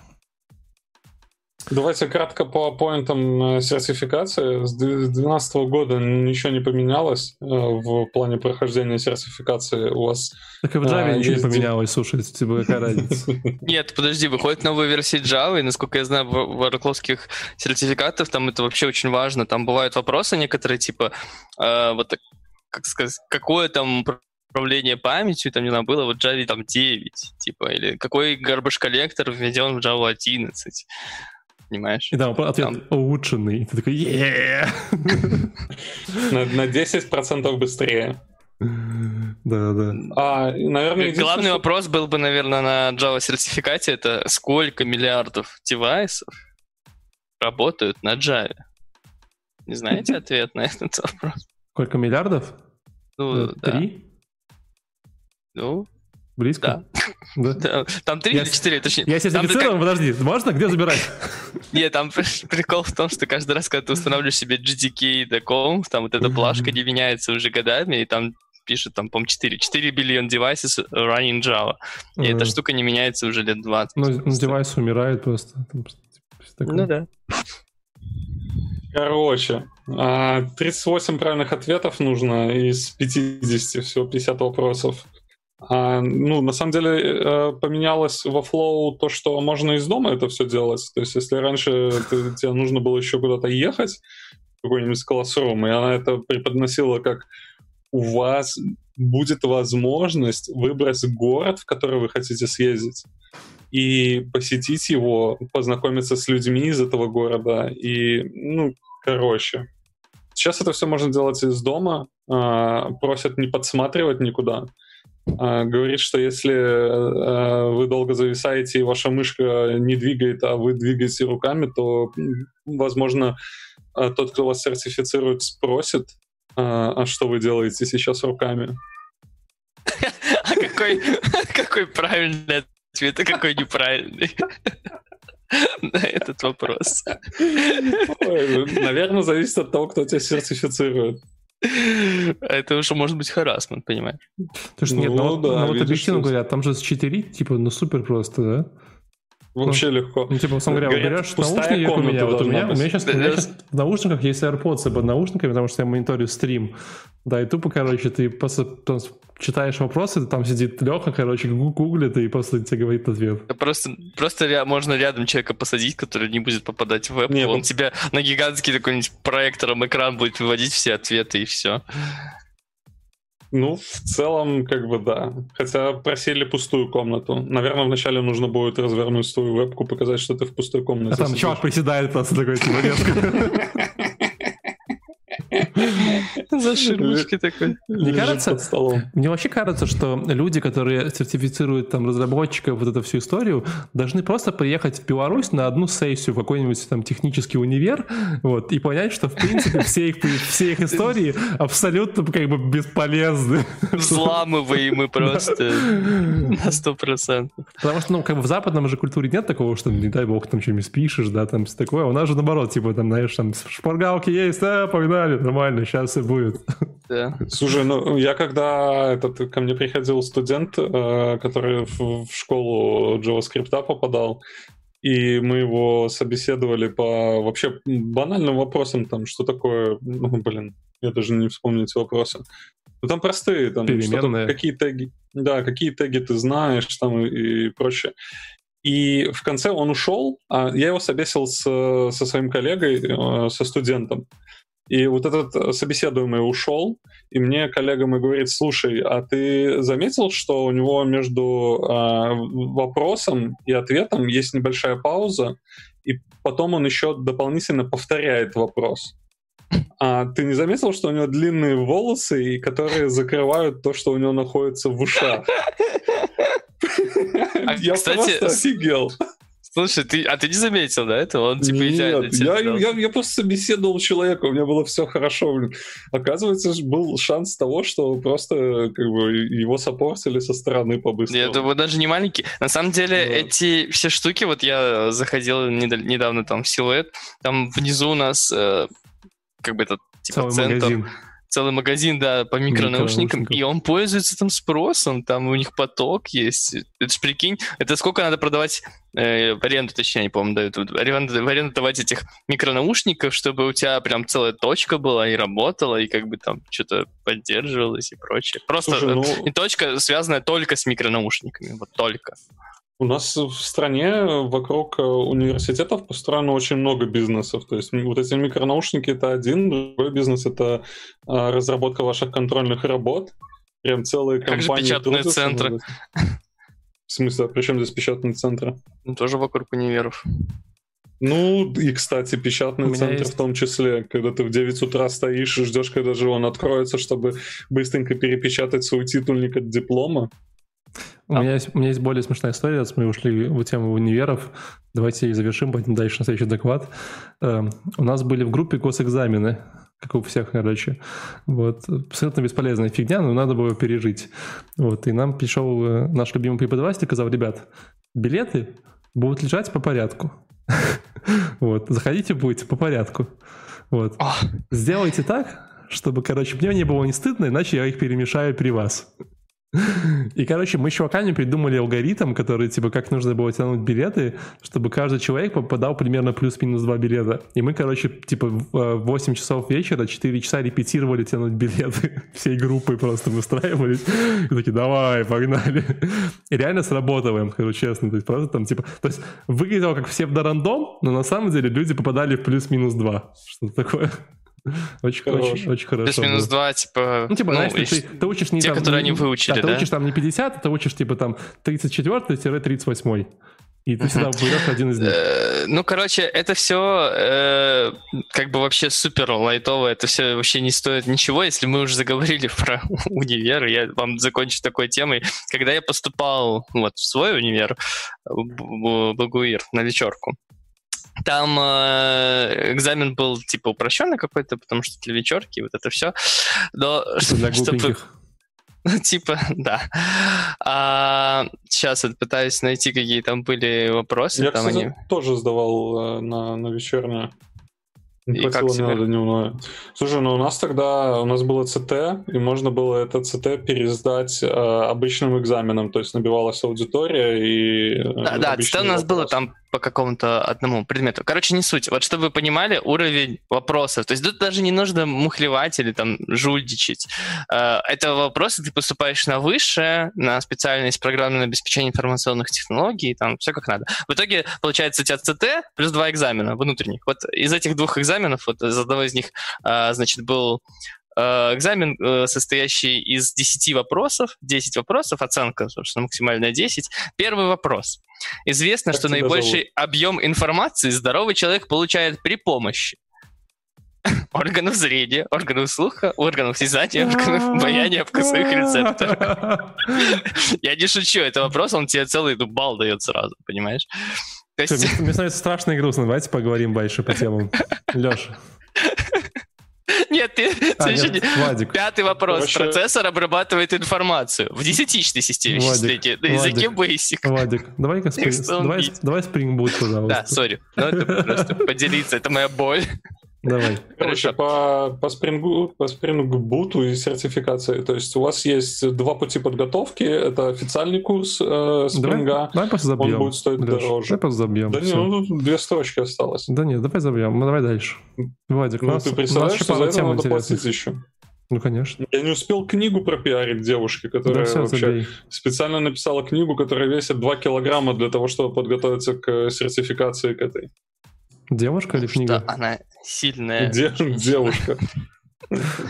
Давайте кратко по поинтам э, сертификации. С 2012 года ничего не поменялось э, в плане прохождения сертификации у вас. Так и в Java а, ничего есть... не поменялось, слушай, типа какая разница? Нет, подожди, выходит новая версия Java, и, насколько я знаю, в оракловских сертификатах там это вообще очень важно. Там бывают вопросы некоторые, типа, э, вот как сказать, какое там управление памятью, там, не знаю, было вот Java там 9, типа, или какой garbage коллектор введен в Java 11 понимаешь? И там ответ там... улучшенный. Ты такой, yeah! на, на 10% быстрее. Да, да. А, наверное, Главный что... вопрос был бы, наверное, на Java сертификате, это сколько миллиардов девайсов работают на Java? Не знаете ответ на этот вопрос? Сколько миллиардов? Ну, э, Три? Ну, Близко? Да. да. Там три или четыре, точнее. Я сертифицирован, как... подожди, можно? Где забирать? Нет, там прикол в том, что каждый раз, когда ты устанавливаешь себе GDK.com, там вот эта плашка не меняется уже годами, и там пишет, там, по-моему, 4. 4 биллион devices running Java. И эта штука не меняется уже лет 20. Ну, девайс умирает просто. Ну да. Короче, 38 а, правильных ответов нужно из 50, всего 50 вопросов. А, ну, на самом деле э, поменялось во Flow то, что можно из дома это все делать. То есть, если раньше ты, тебе нужно было еще куда-то ехать, какой-нибудь классрум, и она это преподносила как у вас будет возможность выбрать город, в который вы хотите съездить, и посетить его, познакомиться с людьми из этого города, и, ну, короче. Сейчас это все можно делать из дома, э, просят не подсматривать никуда, а, говорит, что если а, вы долго зависаете и ваша мышка не двигает, а вы двигаете руками, то, возможно, а, тот, кто вас сертифицирует, спросит, а что вы делаете сейчас руками. А какой, какой правильный ответ, а какой неправильный? на этот вопрос? Наверное, зависит от того, кто тебя сертифицирует. Это уже может быть харасмент, понимаешь? Слушай, нет, ну, ну, да, ну вот объективно говоря, там же с 4, типа, ну супер просто, да? Вообще ну, легко. Ну, типа, сам говоря, берешь наушники, как у меня. Вот у меня, у меня сейчас, у меня сейчас в наушниках есть AirPods под наушниками, потому что я мониторю стрим. Да, и тупо, короче, ты просто читаешь вопросы, там сидит Леха, короче, гуглит и просто тебе говорит ответ. Просто, просто ря- можно рядом человека посадить, который не будет попадать в веб. Не, он ну... тебя на гигантский такой-нибудь проектором экран будет выводить все ответы и все. Ну, в целом, как бы да. Хотя просили пустую комнату. Наверное, вначале нужно будет развернуть свою вебку, показать, что ты в пустой комнате. А там сидишь. чувак приседает просто такой, типа, За ширмочкой такой. Мне кажется, мне вообще кажется, что люди, которые сертифицируют там разработчиков вот эту всю историю, должны просто приехать в Беларусь на одну сессию в какой-нибудь там технический универ, вот, и понять, что в принципе все их, все их истории абсолютно как бы бесполезны. Взламываемы просто на сто процентов. Потому что, ну, как бы в западном же культуре нет такого, что, не дай бог, там что-нибудь спишешь, да, там все такое. У нас же наоборот, типа, там, знаешь, там шпаргалки есть, а, погнали, нормально, сейчас и будет. Да. Слушай, ну я когда этот, ко мне приходил студент, э, который в, в школу JavaScript попадал, и мы его собеседовали по вообще банальным вопросам, там, что такое, ну, блин, я даже не вспомню эти вопросы. Ну, там простые, там, какие теги, да, какие теги ты знаешь, там, и, и прочее. И в конце он ушел, а я его собесил с, со своим коллегой, э, со студентом. И вот этот э, собеседуемый ушел, и мне коллега мой говорит, слушай, а ты заметил, что у него между э, вопросом и ответом есть небольшая пауза, и потом он еще дополнительно повторяет вопрос. А ты не заметил, что у него длинные волосы, которые закрывают то, что у него находится в ушах? А, Я просто офигел. Слушай, ты, а ты не заметил, да, это? Он типа Нет, я, я, я просто собеседовал человека, у меня было все хорошо. Блин. Оказывается, был шанс того, что просто как бы его сопортили со стороны по-быстрому. Нет, это даже не маленький. На самом деле, да. эти все штуки, вот я заходил недавно там в силуэт, там внизу у нас э, как бы этот типа Целый центр. Магазин целый магазин, да, по микронаушникам, и он пользуется там спросом, там у них поток есть. Это ж прикинь, это сколько надо продавать э, в аренду, точнее, не помню, дают, в аренду, в аренду давать этих микронаушников, чтобы у тебя прям целая точка была и работала, и как бы там что-то поддерживалось и прочее. Просто Слушай, ну... и точка, связанная только с микронаушниками, вот только. У нас в стране вокруг э, университетов построено очень много бизнесов. То есть вот эти микронаушники — это один, другой бизнес — это а, разработка ваших контрольных работ. Прям целые как компании... Как же печатные центры? В смысле, а при чем здесь печатные центры? Ну, тоже вокруг универов. Ну, и, кстати, печатный центр есть... в том числе, когда ты в 9 утра стоишь и ждешь, когда же он откроется, чтобы быстренько перепечатать свой титульник от диплома. У, меня есть, у меня есть более смешная история, раз мы ушли в тему универов. Давайте завершим, пойдем дальше на следующий доклад. Э, у нас были в группе госэкзамены, как у всех, короче. Вот. Абсолютно бесполезная фигня, но надо было пережить. Вот. И нам пришел э, наш любимый преподаватель и сказал, ребят, билеты будут лежать по порядку. Вот. Заходите будете по порядку. Вот. Сделайте так, чтобы, короче, мне не было не стыдно, иначе я их перемешаю при вас. И, короче, мы с чуваками придумали алгоритм, который, типа, как нужно было тянуть билеты, чтобы каждый человек попадал примерно плюс-минус два билета. И мы, короче, типа, в 8 часов вечера 4 часа репетировали тянуть билеты. Всей группой просто выстраивались. И такие, давай, погнали. И реально сработало, скажу честно. То есть просто там, типа, то есть выглядело как все в псевдорандом, но на самом деле люди попадали в плюс-минус два. Что-то такое. Очень, очень, очень хорошо. Плюс-минус 2, типа... Ну, типа, ну, знаешь, ты, ты учишь не те, там... которые они выучили, да? Ты учишь там не 50, ты учишь, типа, там, 34-38. И ты всегда берешь один из них. Э, ну, короче, это все э, как бы вообще супер лайтово. Это все вообще не стоит ничего, если мы уже заговорили про универ. Я вам закончу такой темой. Когда я поступал вот, в свой универ, в Багуир, на вечерку, там э, экзамен был типа упрощенный какой-то, потому что для вечерки, вот это все. Но для чтобы... Ну, типа, да. А, сейчас вот пытаюсь найти, какие там были вопросы. Я, там кстати, они... тоже сдавал э, на, на вечернее. Не и как тебе? надо дневное. Слушай, ну у нас тогда, у нас было ЦТ, и можно было это ЦТ пересдать э, обычным экзаменом, то есть набивалась аудитория и... Э, да, да, ЦТ у нас вопрос. было там по какому-то одному предмету. Короче, не суть. Вот чтобы вы понимали уровень вопросов. То есть тут даже не нужно мухлевать или там жульдичать. Э, это вопросы, ты поступаешь на высшее, на специальность программное обеспечение информационных технологий, там все как надо. В итоге получается у тебя ЦТ плюс два экзамена внутренних. Вот из этих двух экзаменов, вот из одного из них, э, значит, был экзамен, э, состоящий из 10 вопросов, 10 вопросов, оценка, собственно, максимальная 10. Первый вопрос. Известно, как что наибольший зовут? объем информации здоровый человек получает при помощи органов зрения, органов слуха, органов осязания, органов обоняния, вкусовых рецепторов. Я не шучу, это вопрос, он тебе целый ну, бал дает сразу, понимаешь? То есть... Мне становится страшно и грустно, давайте поговорим дальше по темам. Леша. Нет, ты, а, нет, Владик. пятый вопрос. Процессор обрабатывает информацию в десятичной системе вычисления на языке Basic. Владик, давай-ка давай Spring Boot, пожалуйста. Да, сори. Ну, это просто поделиться, это моя боль. Давай. Короче, по, по, Spring, по Boot и сертификации, то есть у вас есть два пути подготовки, это официальный курс э, Spring, давай, давай просто забьем. он будет стоить Леш, дороже. Давай просто забьем. Да не, ну тут две строчки осталось. Да нет, давай забьем, ну давай дальше. Владик, ну, нас, ты представляешь, что за это надо платить еще? Ну, конечно. Я не успел книгу пропиарить девушке, которая да, все, вообще забей. специально написала книгу, которая весит 2 килограмма для того, чтобы подготовиться к сертификации к этой. Девушка или книга? Что она сильная. девушка.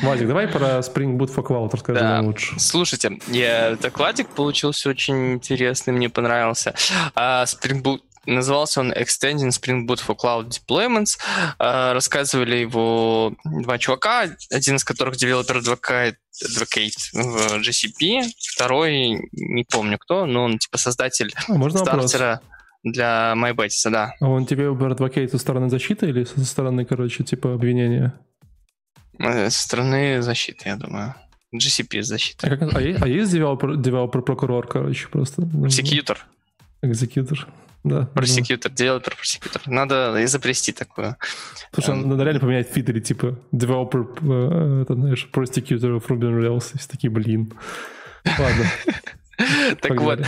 Владик, давай про Spring Boot for Cloud расскажи да. лучше. Слушайте, я, докладик получился очень интересный, мне понравился. А, Spring Boot Назывался он Extending Spring Boot for Cloud Deployments. А, рассказывали его два чувака, один из которых девелопер Advocate, Advocate в GCP, второй, не помню кто, но он типа создатель а, можно стартера. Вопрос? Для MyBetis, да. А он тебе адвокейт со стороны защиты или со стороны, короче, типа обвинения? Со стороны защиты, я думаю. GCP защита. А, как, а, есть, а есть developer, developer прокурор, короче, просто? Executor. Executor. Да. Prosecutor, developer, prosecutor. Надо изобрести такое. Слушай, um, надо реально поменять Твиттере, типа, developer, э, это, знаешь, prosecutor of Ruby on Rails. Есть такие, блин. Ладно. Так вот.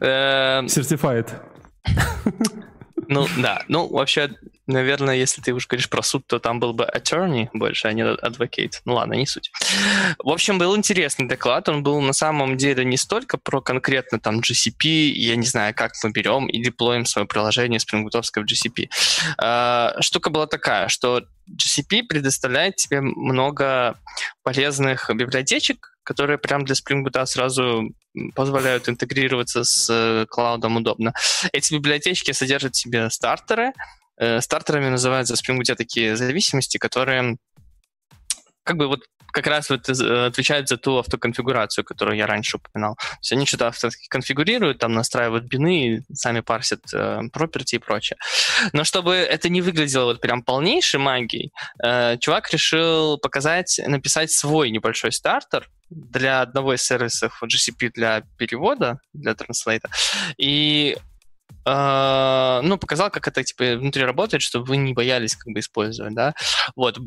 Certified. Ну, да. Ну, вообще, наверное, если ты уже говоришь про суд, то там был бы attorney больше, а не advocate. Ну ладно, не суть. В общем, был интересный доклад. Он был на самом деле не столько про конкретно там GCP, я не знаю, как мы берем и деплоим свое приложение Boot в GCP. А, штука была такая, что GCP предоставляет тебе много полезных библиотечек, которые прям для Spring Boot сразу позволяют интегрироваться с э, клаудом удобно. Эти библиотечки содержат в себе стартеры. Э, стартерами называются в Spring Boot такие зависимости, которые как бы вот как раз вот э, отвечают за ту автоконфигурацию, которую я раньше упоминал. То есть они что-то автоконфигурируют, там настраивают бины, сами парсят э, property и прочее. Но чтобы это не выглядело вот прям полнейшей магией, э, чувак решил показать, написать свой небольшой стартер, для одного из сервисов GCP для перевода, для транслейта. И ну, показал, как это типа внутри работает, чтобы вы не боялись как бы использовать, да. Вот.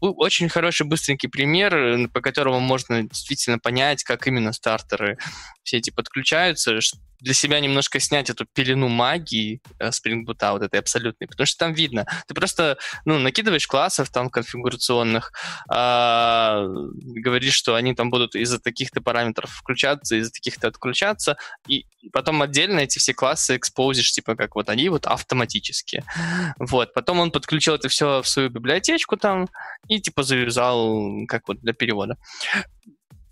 Очень хороший, быстренький пример, по которому можно действительно понять, как именно стартеры все эти подключаются, для себя немножко снять эту пелену магии э, Spring Boot, вот этой абсолютной, потому что там видно. Ты просто, ну, накидываешь классов там конфигурационных, э, говоришь, что они там будут из-за таких-то параметров включаться, из-за таких-то отключаться, и потом отдельно эти все классы экспозишь, типа, как вот они вот автоматически. Вот. Потом он подключил это все в свою библиотечку там и, типа, завязал как вот для перевода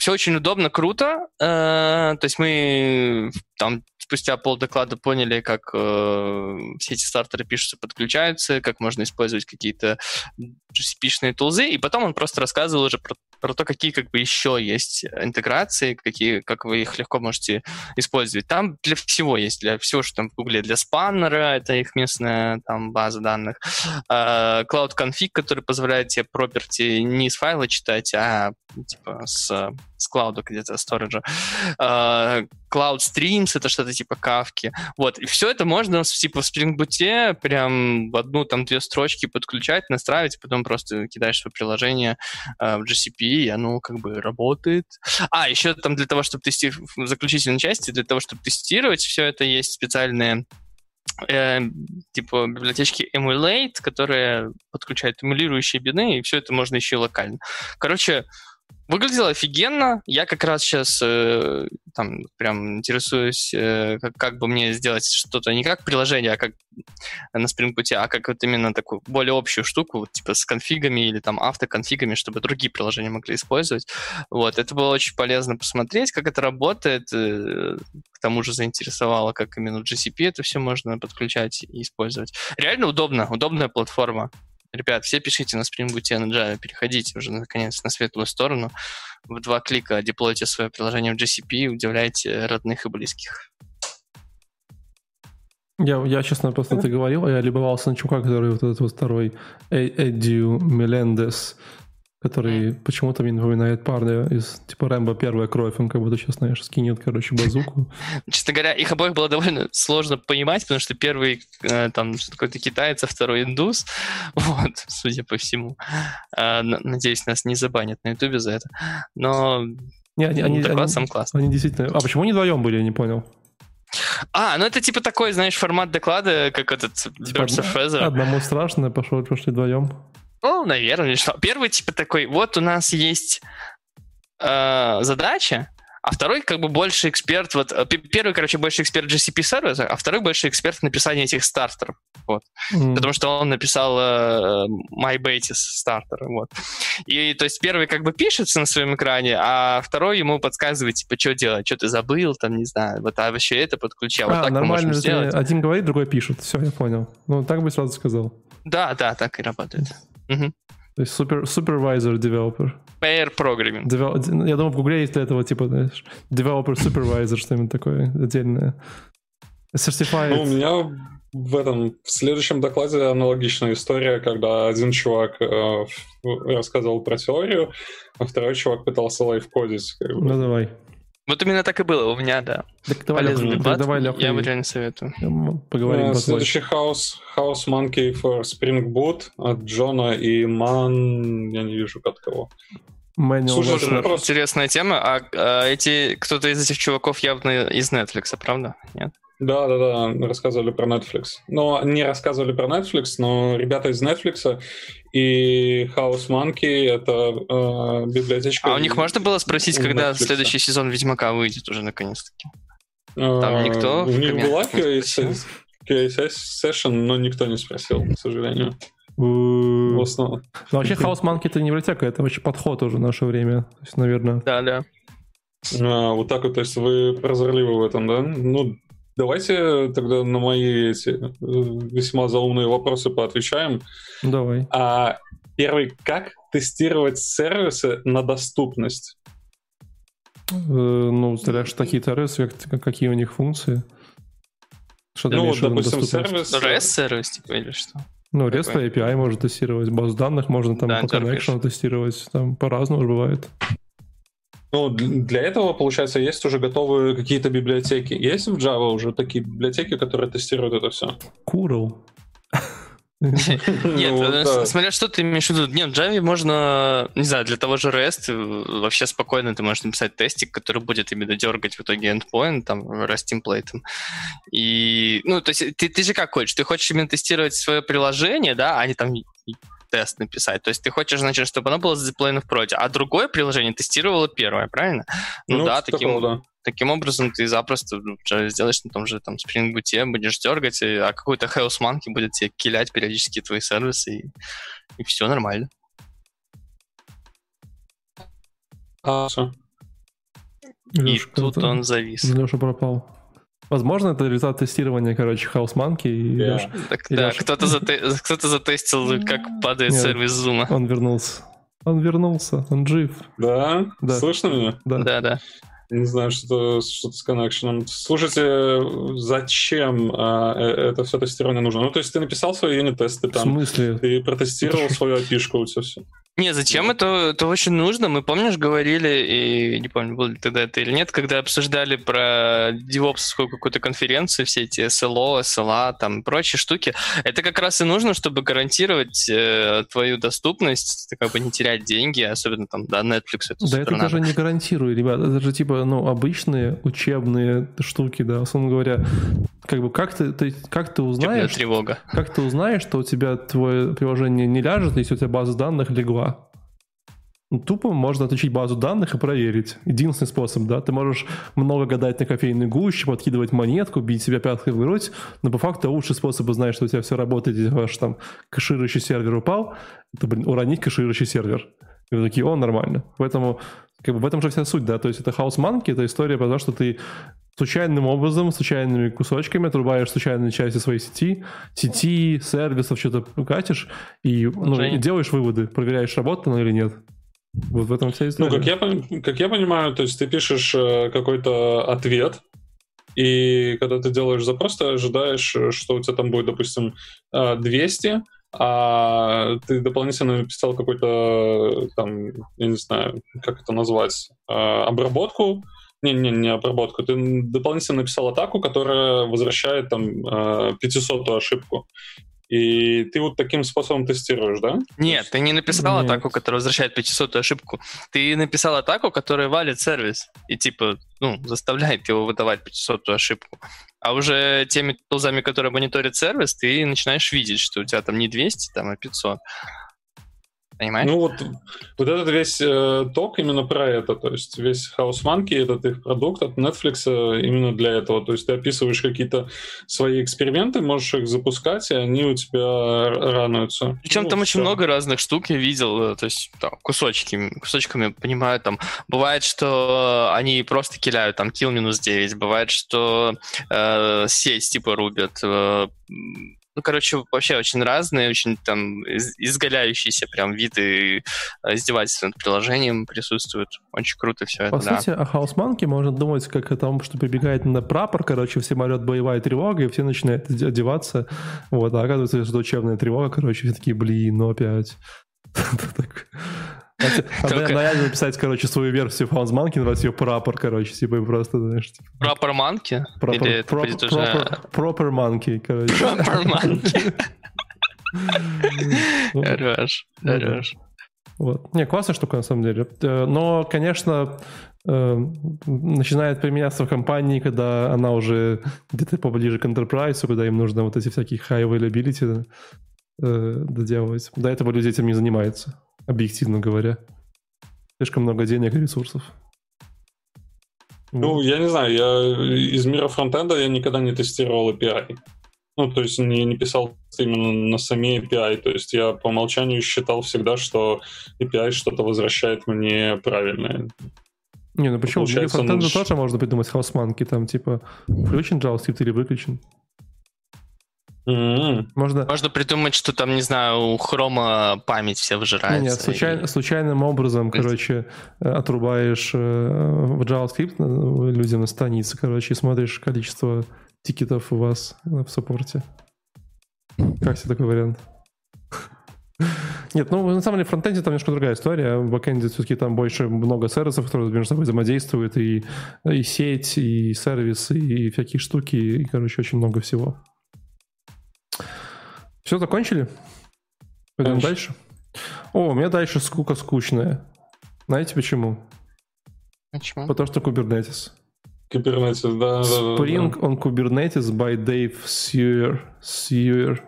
все очень удобно, круто. Э, то есть мы там спустя пол доклада поняли, как э, все эти стартеры пишутся, подключаются, как можно использовать какие-то GCP-шные тулзы, и потом он просто рассказывал уже про, про то, какие как бы еще есть интеграции, какие, как вы их легко можете использовать. Там для всего есть, для всего, что там в Google, для спаннера, это их местная там база данных, э, Cloud Config, который позволяет тебе property не из файла читать, а типа с, с клауда где-то, сториджа. Uh, Cloud Streams — это что-то типа кавки. Вот, и все это можно типа в Spring Boot прям в одну там две строчки подключать, настраивать, потом просто кидаешь свое приложение uh, в GCP, и оно как бы работает. А, еще там для того, чтобы тестировать, в заключительной части, для того, чтобы тестировать все это, есть специальные э, типа библиотечки Emulate, которые подключают эмулирующие бины, и все это можно еще локально. Короче, Выглядело офигенно. Я как раз сейчас э, там прям интересуюсь, э, как, как бы мне сделать что-то не как приложение, а как на Boot, а как вот именно такую более общую штуку, вот, типа с конфигами или там автоконфигами, чтобы другие приложения могли использовать. Вот, это было очень полезно посмотреть, как это работает. Э, к тому же заинтересовало, как именно в GCP это все можно подключать и использовать. Реально удобно, удобная платформа. Ребят, все пишите на Spring Boot на Java, переходите уже наконец на светлую сторону. В два клика деплойте свое приложение в GCP и удивляйте родных и близких. Я, я честно, просто ты говорил, я любовался на чувака, который вот этот вот второй Эддю Мелендес, который почему-то мне напоминает парня из типа Рэмбо первая кровь, он как будто сейчас, знаешь, скинет, короче, базуку. Честно говоря, их обоих было довольно сложно понимать, потому что первый э, там какой-то китаец, а второй индус, вот, судя по всему. Э, надеюсь, нас не забанят на ютубе за это. Но не, они, они, они, сам класс. Они действительно... А почему они вдвоем были, я не понял. А, ну это типа такой, знаешь, формат доклада, как этот типа, Birds of Feather. Одному страшно, пошел, пошли вдвоем. Ну, наверное, что. Первый типа такой, вот у нас есть э, задача, а второй как бы больше эксперт, вот э, первый, короче, больше эксперт GCP сервиса, а второй больше эксперт в написании этих стартеров, вот, mm. потому что он написал э, MyBetis стартер, вот, и то есть первый как бы пишется на своем экране, а второй ему подсказывает, типа, что делать, что ты забыл, там, не знаю, вот, а вообще это подключи, а, а вот так нормально, мы можем сделать. Один говорит, другой пишет, все, я понял, ну, так бы сразу сказал. Да, да, так и работает. Угу. То есть супер, supervisor developer. Pair programming. Devel... Я думаю, в Гугле есть для этого типа, знаешь, developer supervisor, что-нибудь такое отдельное. Certified. Ну, у меня в этом в следующем докладе аналогичная история, когда один чувак э, рассказывал про теорию, а второй чувак пытался лайфкодить. Как бы. Ну давай. Вот именно так и было у меня, да. Так давай, Полезный дебат, давай, Леха, я бы реально советую. Поговорим uh, Следующий House, House Monkey for Spring Boot от Джона и Ман... Я не вижу от кого. Manual Слушай, это просто... интересная тема. А, а эти кто-то из этих чуваков явно из Netflix, правда? Нет? Да, да, да, рассказывали про Netflix. Но не рассказывали про Netflix, но ребята из Netflix и House Monkey это э, библиотечка. А у них можно было спросить, когда Netflix. следующий сезон Ведьмака выйдет уже наконец-таки? Там а, никто. У них была QA session, но никто не спросил, к сожалению. В основном. Ну, вообще, House Monkey это не библиотека, это вообще подход уже в наше время. То есть, наверное. Да, да. А, вот так вот, то есть вы прозорливы в этом, да? Ну, Давайте тогда на мои эти э, весьма заумные вопросы поотвечаем. Давай. А, первый, как тестировать сервисы на доступность? Э, ну, стреляешь такие сервисы, какие у них функции. Что ну, вот, допустим, сервис... REST-сервис, типа, или что? Ну, REST API можно тестировать, базу данных можно там да, по connection тестировать, там по-разному бывает. Ну, для этого, получается, есть уже готовые какие-то библиотеки. Есть в Java уже такие библиотеки, которые тестируют это все? Curl. Нет, ну, э, смотря что ты имеешь в виду. Нет, в Java можно, не знаю, для того же REST э, вообще спокойно ты можешь написать тестик, который будет именно дергать в итоге endpoint, там, REST темплейтом. И, ну, то есть ты, ты же как хочешь? Ты хочешь именно тестировать свое приложение, да, а не там тест написать. То есть ты хочешь, значит, чтобы оно было задеплоено в проде, а другое приложение тестировало первое, правильно? Ну, ну да, таким, такого, да. таким образом ты запросто ну, сделаешь на том же там Spring Boot, будешь дергать, а какой-то House Monkey будет тебе килять периодически твои сервисы, и, и все нормально. А. И Леша, тут он завис. Леша пропал. Возможно, это результат тестирования, короче, House Monkey. И yeah. Леш, так, и да, Леш... кто-то, зате... кто затестил, как падает Нет, сервис Zoom. Он вернулся. Он вернулся, он жив. Да? да. Слышно меня? Да. Да, да. Не знаю, что, что с коннекшеном. Слушайте, зачем а, э, это все тестирование нужно? Ну, то есть ты написал свои юнит-тесты там. В смысле? Ты протестировал свою у тебя все. Не, зачем это, это очень нужно? Мы, помнишь, говорили, и не помню, было ли тогда это или нет, когда обсуждали про девопсовскую какую-то конференцию, все эти SLO, SLA, там, прочие штуки. Это как раз и нужно, чтобы гарантировать э, твою доступность, как бы не терять деньги, особенно там, да, Netflix. Это да, это даже не гарантирую, ребят. Это же типа, ну, обычные учебные штуки, да, условно говоря. Как бы как ты, ты, как ты узнаешь... тревога. Как ты узнаешь, что у тебя твое приложение не ляжет, если у тебя база данных легла? Ну, тупо можно отключить базу данных и проверить. Единственный способ, да, ты можешь много гадать на кофейной гуще, подкидывать монетку, бить себя пяткой в грудь, но по факту лучший способ узнать, что у тебя все работает, и ваш там кэширующий сервер упал, это, блин, уронить кэширующий сервер. И вы такие, о, нормально. Поэтому как бы в этом же вся суть, да, то есть это хаос манки, это история про то, что ты случайным образом, случайными кусочками отрубаешь случайные части своей сети, сети, сервисов, что-то катишь, и, ну, и делаешь выводы, проверяешь, работает оно или нет. Вот в этом вся история. Ну, как я, как я понимаю, то есть ты пишешь э, какой-то ответ, и когда ты делаешь запрос, ты ожидаешь, э, что у тебя там будет, допустим, 200, э, а ты дополнительно написал какой-то, там, я не знаю, как это назвать, обработку, не, не, не обработку. Ты дополнительно написал атаку, которая возвращает там 500 ошибку. И ты вот таким способом тестируешь, да? Нет, ты не написал Нет. атаку, которая возвращает 500 ошибку. Ты написал атаку, которая валит сервис и типа, ну, заставляет его выдавать 500 ошибку. А уже теми тулзами, которые мониторят сервис, ты начинаешь видеть, что у тебя там не 200, там, а 500 понимаешь? Ну вот, вот этот весь э, ток именно про это, то есть весь House Monkey, этот их продукт от Netflix э, именно для этого, то есть ты описываешь какие-то свои эксперименты, можешь их запускать, и они у тебя рануются. Причем ну, там все. очень много разных штук я видел, э, то есть там, кусочки, кусочками понимаю, там бывает, что они просто киляют, там kill минус 9, бывает, что э, сеть типа рубят, э, Ну, короче, вообще очень разные, очень там изгаляющиеся прям виды э, издевательства над приложением присутствуют. Очень круто все это, По да. сути, о Monkey можно думать как о том, что прибегает на прапор, короче, все орет боевая тревога, и все начинают одеваться. Вот, а оказывается, что учебная тревога, короче, все такие, блин, ну опять. Надо реально написать, короче, свою версию Фаунс Манки, назвать ее прапор, короче, типа просто, знаешь, типа. Прапор Манки? Или это будет уже... Пропер Манки, короче. Пропер Манки. Хорош, хорош. Вот. Не, классная штука, на самом деле. Э, но, конечно, э, начинает применяться в компании, когда она уже где-то поближе к enterprise, когда им нужно вот эти всякие high availability э, доделывать. До этого люди этим не занимаются объективно говоря. Слишком много денег и ресурсов. Ну, я не знаю, я из мира фронтенда я никогда не тестировал API. Ну, то есть не, не писал именно на сами API. То есть я по умолчанию считал всегда, что API что-то возвращает мне правильное. Не, ну почему? В мире фронтенда лучше... тоже можно придумать chaos monkey, там типа включен JavaScript или выключен. Mm-hmm. Можно... Можно придумать, что там, не знаю, у хрома память все выжирается. Нет, случай... и... случайным образом, короче, э, отрубаешь э, в JavaScript э, людям на странице, короче, и смотришь количество тикетов у вас в саппорте. Как себе такой вариант? Нет, ну, на самом деле, в фронтенде там немножко другая история. В бэкенде все-таки там больше много сервисов, которые между собой взаимодействуют, и, и сеть, и сервис, и всякие штуки, и, короче, очень много всего. Все, закончили? Пойдем дальше. О, у меня дальше скука скучная. Знаете почему? Почему? Потому что Kubernetes. Kubernetes, да. Spring on Kubernetes by Dave Syer. Syer.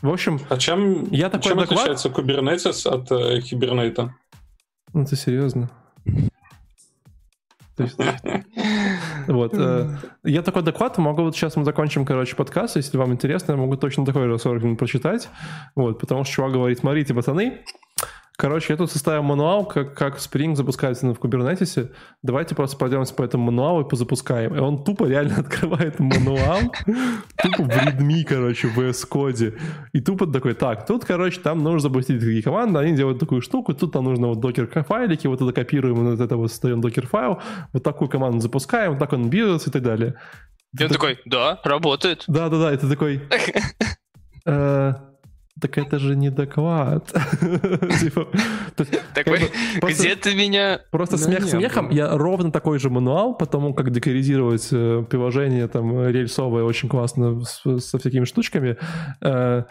В общем, а чем, я такой чем доклад... отличается Kubernetes от э, Hibernate? Ну, ты серьезно? Вот. Э, я такой доклад могу, вот сейчас мы закончим, короче, подкаст, если вам интересно, я могу точно такой 40 минут прочитать, вот, потому что чувак говорит, смотрите, пацаны, Короче, я тут составил мануал, как, как Spring запускается в Kubernetes. Давайте просто пройдемся по этому мануалу и позапускаем. И он тупо реально открывает мануал, тупо в readme, короче, в VS коде. И тупо такой, так, тут, короче, там нужно запустить такие команды, они делают такую штуку, тут нам нужно вот докер файлики, вот это копируем, вот это вот создаем докер файл, вот такую команду запускаем, вот так он бьется и так далее. И он такой, да, работает. Да-да-да, это такой... «Э, так это же не доклад. Типа, где ты меня... Просто смех смехом. Я ровно такой же мануал по тому, как декоризировать э, приложение там рельсовое очень классно со всякими штучками. Э,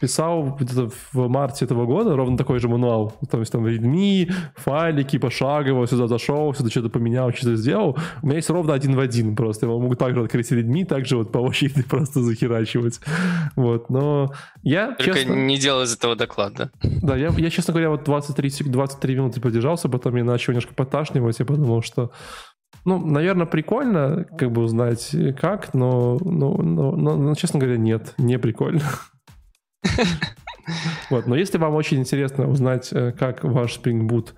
писал где-то в марте этого года ровно такой же мануал. То есть там readme, файлики, пошагово, сюда зашел, сюда что-то поменял, что-то сделал. У меня есть ровно один в один просто. Я могу также открыть readme, также вот по очереди просто захерачивать. Вот, но я, честно не делал из этого доклада. Да, я, я честно говоря, вот 23, 23 минуты подержался, потом я начал немножко поташнивать, я подумал, что ну, наверное, прикольно, как бы узнать как, но, но, но, но, но честно говоря, нет, не прикольно. Вот, но если вам очень интересно узнать, э, как ваш Spring Boot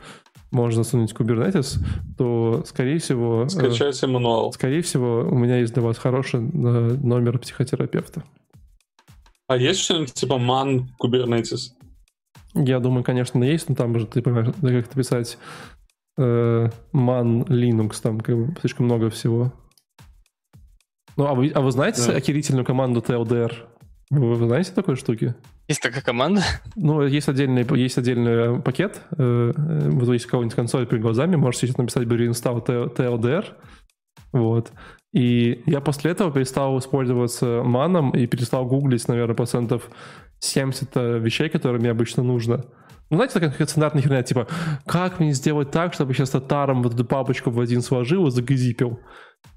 можно засунуть в Kubernetes, то, скорее всего... Э, Скачайте мануал. Скорее всего, у меня есть для вас хороший э, номер психотерапевта. А есть что-нибудь типа man Kubernetes? Я думаю, конечно, есть, но там же ты понимаешь, как это писать э, man Linux, там как бы слишком много всего. Ну, а вы, а вы знаете да. охерительную команду TLDR? Вы, вы знаете такой штуки? Есть такая команда? Ну, есть отдельный, есть отдельный пакет. Э, вот есть какой-нибудь консоль перед глазами, можете сейчас написать бы reinstall TLDR. Вот. И я после этого перестал использоваться маном и перестал гуглить, наверное, процентов 70 э, вещей, которые мне обычно нужно. Ну, знаете, такая стандартная херня, типа, как мне сделать так, чтобы сейчас татаром вот эту папочку в один сложил и загазипил?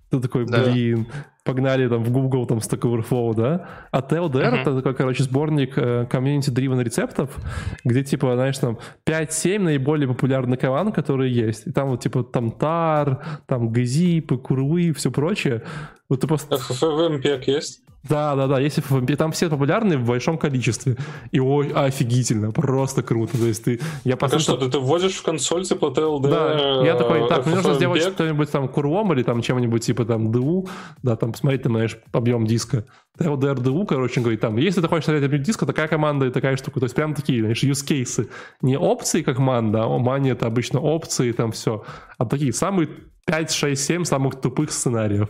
Ты такой, блин, да. Погнали там в Google, там, Stack Overflow, да? А TLDR uh-huh. это такой, короче, сборник э, community-driven рецептов, где, типа, знаешь, там 5-7 наиболее популярных команд, которые есть. И там вот, типа, там тар, там газипы, курлы и все прочее. Вот ты просто... FFmpeg есть? Да, да, да, есть FFmpeg. Там все популярные в большом количестве. И ой, офигительно, просто круто. То есть ты... Я так что, ты, ты вводишь в консоль типа TLD? Да, я такой, так, мне нужно сделать что-нибудь там курлом или там чем-нибудь типа там DU, да, там посмотреть, там, знаешь, объем диска. TLD RDU, короче, говорит, там, если ты хочешь создать объем диска, такая команда и такая штука. То есть прям такие, знаешь, use cases. Не опции, как манда, а мани это обычно опции, там все. А такие самые 5, 6, 7 самых тупых сценариев.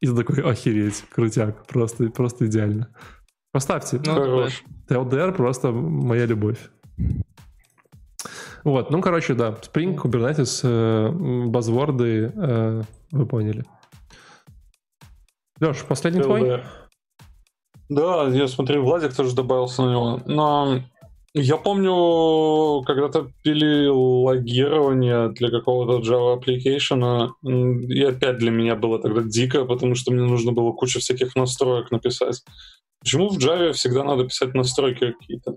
И ты такой, охереть, крутяк, просто, просто идеально. Поставьте. Ну, Хорош. Просто моя любовь. Вот, ну, короче, да, Spring, Kubernetes, э, базворды, э, вы поняли. Леш, последний твой? Да, я смотрю, Владик тоже добавился на него. Но я помню, когда-то пили логирование для какого-то Java application, и опять для меня было тогда дико, потому что мне нужно было кучу всяких настроек написать. Почему в Java всегда надо писать настройки какие-то?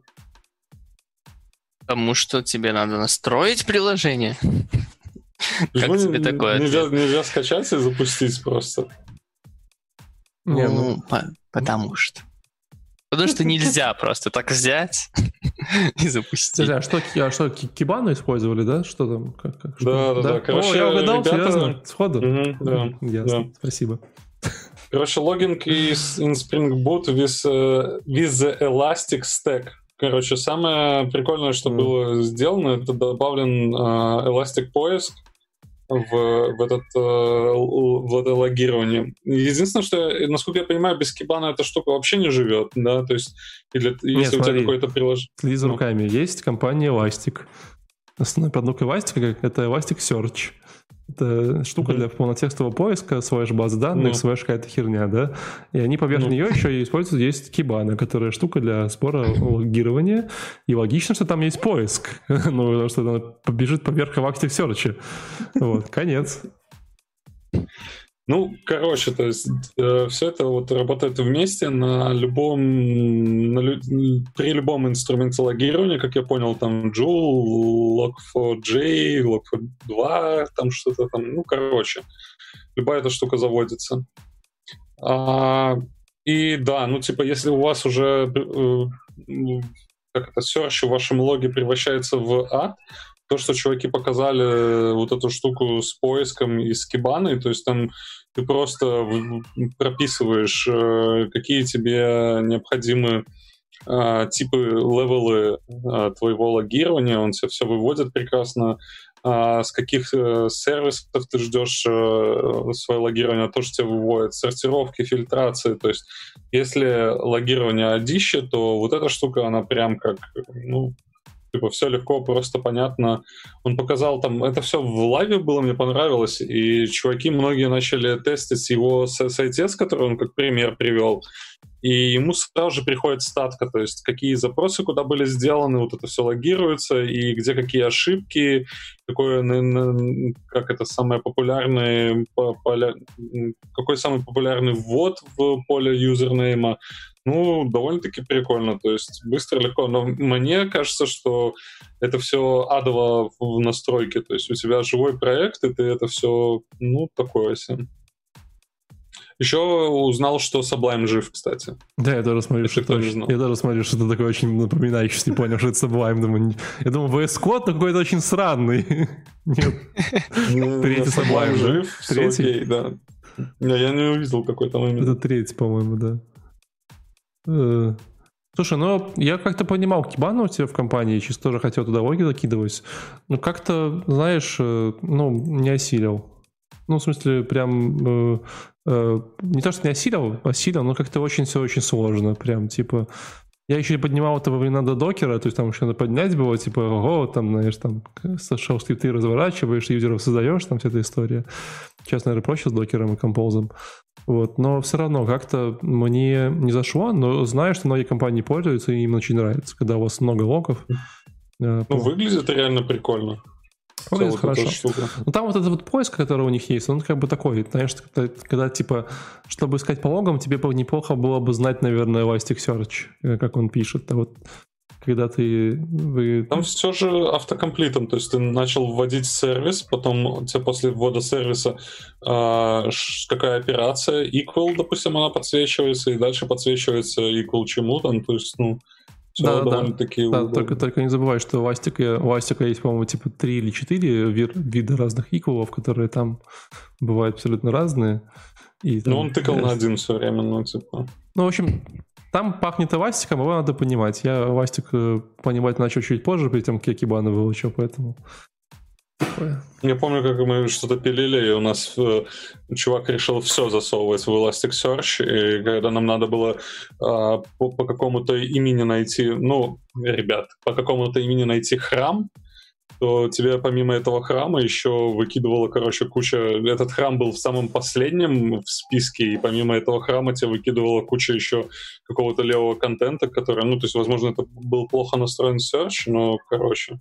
Потому что тебе надо настроить приложение. Как тебе такое? Нельзя, нельзя скачать и запустить просто. Ну, потому что. Потому что нельзя просто так взять и запустить. а что, а что Кибану использовали, да? Что там? Как, как, что? Да, да, да. Короче, О, я угадал, ребята... серьезно? Сходу? Угу, да, Ясно, да. спасибо. Короче, логинг из in Spring Boot with, uh, with the Elastic Stack. Короче, самое прикольное, что mm. было сделано, это добавлен uh, Elastic поиск, в, в, этот, э, в это логирование. Единственное, что, насколько я понимаю, без кибана эта штука вообще не живет, да, то есть или, Нет, если смотри, у тебя какое-то приложение... Следи за ну. руками. Есть компания Elastic. Основной продукт Elastic — это Elastic Search. Это штука mm-hmm. для полнотекстового поиска, слэш баз данных, ну. слэш какая-то херня, да? И они поверх ну. нее еще и используют, есть кибана, которая штука для сбора логирования. И логично, что там есть поиск. ну, потому что она побежит поверх Elasticsearch. Вот, конец. Ну, короче, то есть э, все это вот работает вместе на любом, на лю, при любом инструменте логирования, как я понял, там Joule, Log4j, Log4 2, там что-то там, ну, короче, любая эта штука заводится. А, и да, ну, типа, если у вас уже э, как это, search в вашем логе превращается в ад, то, что чуваки показали э, вот эту штуку с поиском и с кибаной, то есть там ты просто прописываешь, э, какие тебе необходимы э, типы, левелы твоего логирования, он тебе все выводит прекрасно, а с каких сервисов ты ждешь свое логирование, то, что тебе выводит, сортировки, фильтрации. То есть, если логирование одище, то вот эта штука, она прям как, ну, типа все легко, просто понятно. Он показал там, это все в лайве было, мне понравилось, и чуваки многие начали тестить его сайтец, который он как пример привел, и ему сразу же приходит статка, то есть какие запросы куда были сделаны, вот это все логируется, и где какие ошибки, какое, как это самое популярное, какой самый популярный ввод в поле юзернейма, ну, довольно-таки прикольно, то есть быстро, легко. Но мне кажется, что это все адово в настройке, то есть у тебя живой проект, и ты это все, ну, такое себе. Еще узнал, что Sublime жив, кстати. Да, я тоже смотрю, что, это, я тоже смотрю, что это такое очень напоминающий, не понял, что это Sublime. Думаю, я думаю, VS Code какой-то очень странный. Нет. Ну, третий Sublime жив, третий. да. Я не увидел какой-то момент. Это третий, по-моему, да. Э, слушай, ну я как-то понимал Кибана у тебя в компании, чисто тоже хотел туда логи закидывать. Но как-то, знаешь, э, ну, не осилил. Ну, в смысле, прям э, э, не то, что не осилил, осилил, но как-то очень все очень сложно. Прям, типа, я еще и поднимал это во времена до докера, то есть там еще надо поднять было, типа, ого, там, знаешь, там, shell скрипты разворачиваешь, юзеров создаешь, там вся эта история. Сейчас, наверное, проще с докером и композом. Вот, но все равно как-то мне не зашло, но знаю, что многие компании пользуются, и им очень нравится, когда у вас много локов. Э, ну, выглядит реально прикольно. Выглядит хорошо. Ну, там вот этот вот поиск, который у них есть, он как бы такой, знаешь, когда, когда типа, чтобы искать по логам, тебе бы неплохо было бы знать, наверное, Elasticsearch, э, как он пишет. А вот когда ты... Вы... Там все же автокомплитом, то есть ты начал вводить сервис, потом у тебя после ввода сервиса э, какая операция, equal, допустим, она подсвечивается, и дальше подсвечивается equal чему-то, ну, то есть, ну, все да, довольно-таки да, да, только, только не забывай, что у Астика, у Астика есть, по-моему, типа 3 или 4 вида разных equal, которые там бывают абсолютно разные. И, там, ну, он тыкал на один все время, ну, типа... Ну, в общем, там пахнет Авастиком, его надо понимать. Я Авастик э, понимать начал чуть позже, перед тем, как я Кибана выучил, поэтому... Я помню, как мы что-то пилили, и у нас э, чувак решил все засовывать в Elasticsearch, и когда нам надо было э, по, по какому-то имени найти, ну, ребят, по какому-то имени найти храм, то тебе помимо этого храма еще выкидывало, короче, куча... Этот храм был в самом последнем в списке, и помимо этого храма тебе выкидывала куча еще какого-то левого контента, который, ну, то есть, возможно, это был плохо настроен search, но, короче,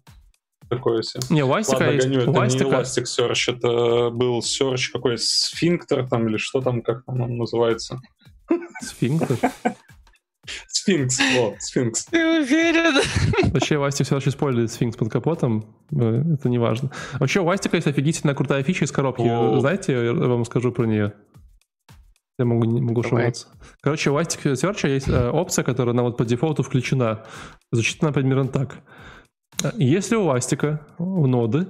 такое себе. Не, у Астика Ладно, есть... гоню, это Астика... не Elasticsearch, это был search какой сфинктер там, или что там, как он называется. Сфинктер? Сфинкс, о, сфинкс. Ты уверен? Вообще, Вастик все еще использует сфинкс под капотом, э, это не важно. Вообще, у Вастика есть офигительная крутая фича из коробки. О. Знаете, я вам скажу про нее. Я могу, не могу шуматься. Короче, у Elastic Search есть э, опция, которая на вот по дефолту включена. Звучит она примерно так. Если у Elastic у ноды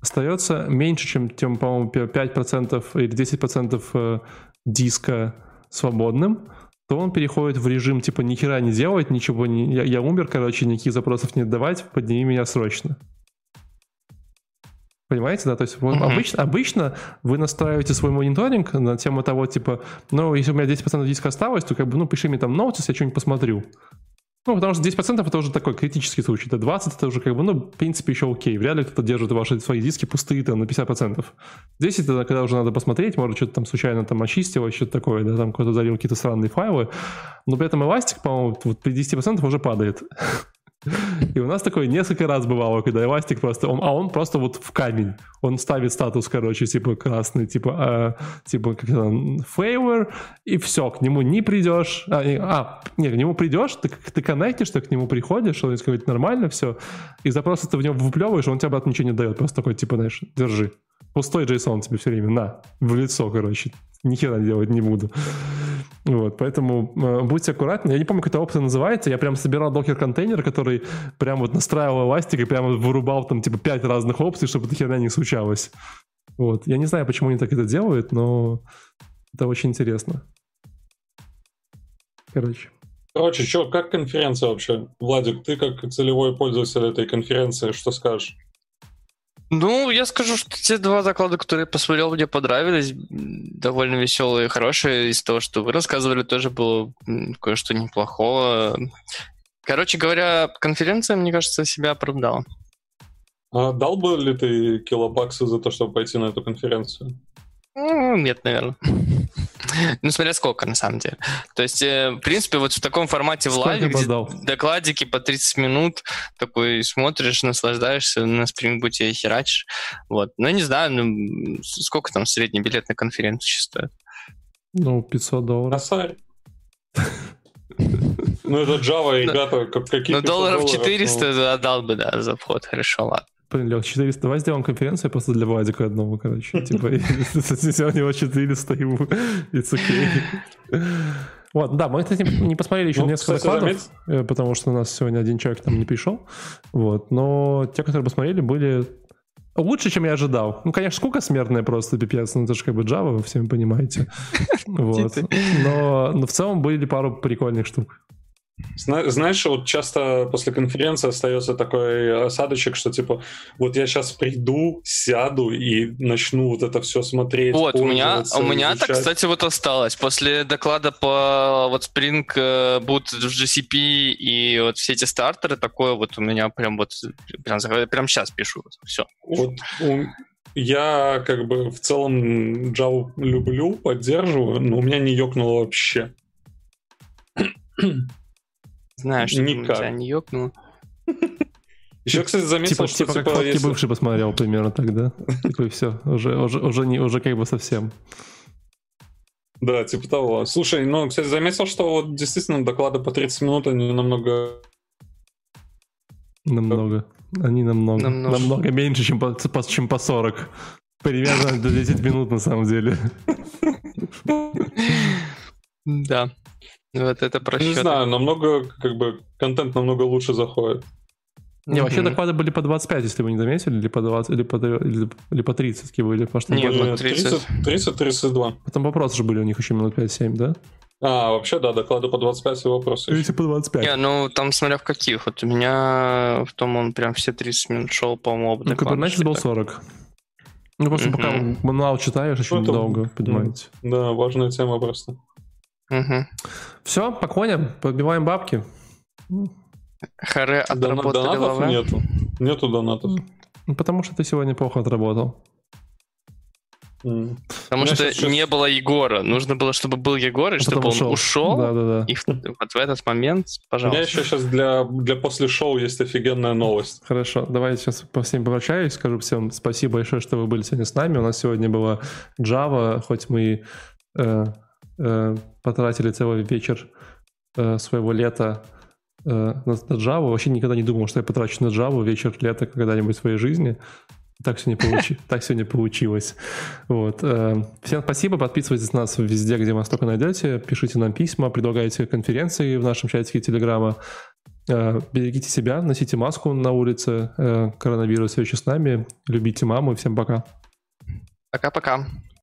остается меньше, чем, чем по-моему, 5% или 10% э, диска свободным, то он переходит в режим типа ни хера не делать, ничего не... Я, я умер, короче, никаких запросов не давать, подними меня срочно. Понимаете, да? То есть uh-huh. обычно, обычно вы настраиваете свой мониторинг на тему того, типа, ну, если у меня 10% диска осталось, то как бы, ну, пиши мне там ноутс, я что-нибудь посмотрю. Ну, потому что 10% это уже такой критический случай. Это 20 это уже как бы, ну, в принципе, еще окей. Вряд ли кто-то держит ваши свои диски пустые там на 50%. 10 это когда уже надо посмотреть, может, что-то там случайно там очистилось, что-то такое, да, там кто-то залил какие-то странные файлы. Но при этом эластик, по-моему, вот при 10% уже падает. И у нас такое несколько раз бывало, когда эластик просто, он, а он просто вот в камень. Он ставит статус, короче, типа красный, типа, э, типа как там, favor, и все, к нему не придешь. А, не, а, не, к нему придешь, ты, ты коннектишь, ты к нему приходишь, он говорит, нормально все, и запросы ты в него выплевываешь, он тебе обратно ничего не дает, просто такой, типа, знаешь, держи. Пустой JSON тебе все время, на, в лицо, короче. Ни хера делать не буду. Вот, поэтому э, будьте аккуратны. Я не помню, как эта опция называется. Я прям собирал докер-контейнер, который прям вот настраивал эластик и прям вырубал там типа пять разных опций, чтобы эта херня не случалась. Вот. Я не знаю, почему они так это делают, но это очень интересно. Короче. Короче, что, как конференция вообще? Владик, ты как целевой пользователь этой конференции, что скажешь? Ну, я скажу, что те два доклада, которые я посмотрел, мне понравились. Довольно веселые и хорошие. Из того, что вы рассказывали, тоже было кое-что неплохого. Короче говоря, конференция, мне кажется, себя оправдала. А дал бы ли ты килобаксы за то, чтобы пойти на эту конференцию? Ну, нет, наверное. Ну, смотря сколько, на самом деле. То есть, э, в принципе, вот в таком формате в лайве, где докладики по 30 минут, такой смотришь, наслаждаешься, на и херачишь. Вот. Ну, не знаю, ну, сколько там средний билет на конференцию сейчас стоит? Ну, 500 долларов. Косарь. Ну, это Java, ребята, какие Ну, долларов 400 ну. отдал бы, да, за вход. Хорошо, ладно. Блин, Лех, 400, давай сделаем конференцию просто для Владика одного, короче. Типа, у него 400, ему it's okay. Вот, да, мы, кстати, не посмотрели еще ну, несколько докладов. Э, потому что у нас сегодня один человек там не пришел. Вот, но те, которые посмотрели, были лучше, чем я ожидал. Ну, конечно, сколько смертная просто, пипец, ну это же как бы Java, вы всеми понимаете. Вот. Но, но в целом были пару прикольных штук. Знаешь, вот часто после конференции остается такой осадочек, что типа вот я сейчас приду, сяду и начну вот это все смотреть. Вот, у меня, у меня так, кстати, вот осталось. После доклада по вот Spring э, Boot в GCP и вот все эти стартеры, такое вот у меня прям вот прям, прям сейчас пишу. Все. Вот я как бы в целом Java люблю, поддерживаю, но у меня не ёкнуло вообще. Знаю, что Никак. тебя не ёкнуло. Еще, кстати, заметил, типа, что... Типа, как типа, если... бывший посмотрел примерно тогда. Такой, все, уже, уже, уже, не, уже как бы совсем. Да, типа того. Слушай, ну, кстати, заметил, что вот действительно доклады по 30 минут, они намного Намного. Они намного. Намного, намного меньше, чем по, чем по 40. Примерно до 10 минут на самом деле. Да. Вот это просчет. Не знаю, намного, как бы, контент намного лучше заходит. Не, вообще доклады были по 25, если вы не заметили, или по 20, или по, или, или по 30 такие были. Потому что не, было 30. 30-32. Потом вопросы же были у них еще минут 5-7, да? А, вообще, да, доклады по 25 и вопросы. Или по 25. Не, ну там смотря в каких. Вот у меня в том он прям все 30 минут шел, по-моему, Ну, Kubernetes был 40. Ну, просто пока мануал читаешь, очень ну, долго, понимаете. Да, важная тема просто. Все, по коням, подбиваем бабки. Харе отработали Донатов нету. Нету донатов. Ну, потому что ты сегодня плохо отработал. Потому что сейчас... не было Егора. Нужно было, чтобы был Егор, и а чтобы он ушел. ушел да, да, да. И в, вот в этот момент, пожалуйста. У меня еще сейчас для, для после шоу есть офигенная новость. Хорошо, давайте сейчас по всем попрощаюсь. Скажу всем спасибо большое, что вы были сегодня с нами. У нас сегодня была Java, хоть мы э, э, потратили целый вечер э, своего лета э, на, на Java. Вообще никогда не думал, что я потрачу на Java вечер лета когда-нибудь в своей жизни. Так сегодня, получи... так сегодня получилось. Вот. Э, всем спасибо. Подписывайтесь на нас везде, где вас только найдете. Пишите нам письма, предлагайте конференции в нашем чатике Телеграма. Э, берегите себя, носите маску на улице. Э, коронавирус все еще с нами. Любите маму. Всем пока. Пока-пока.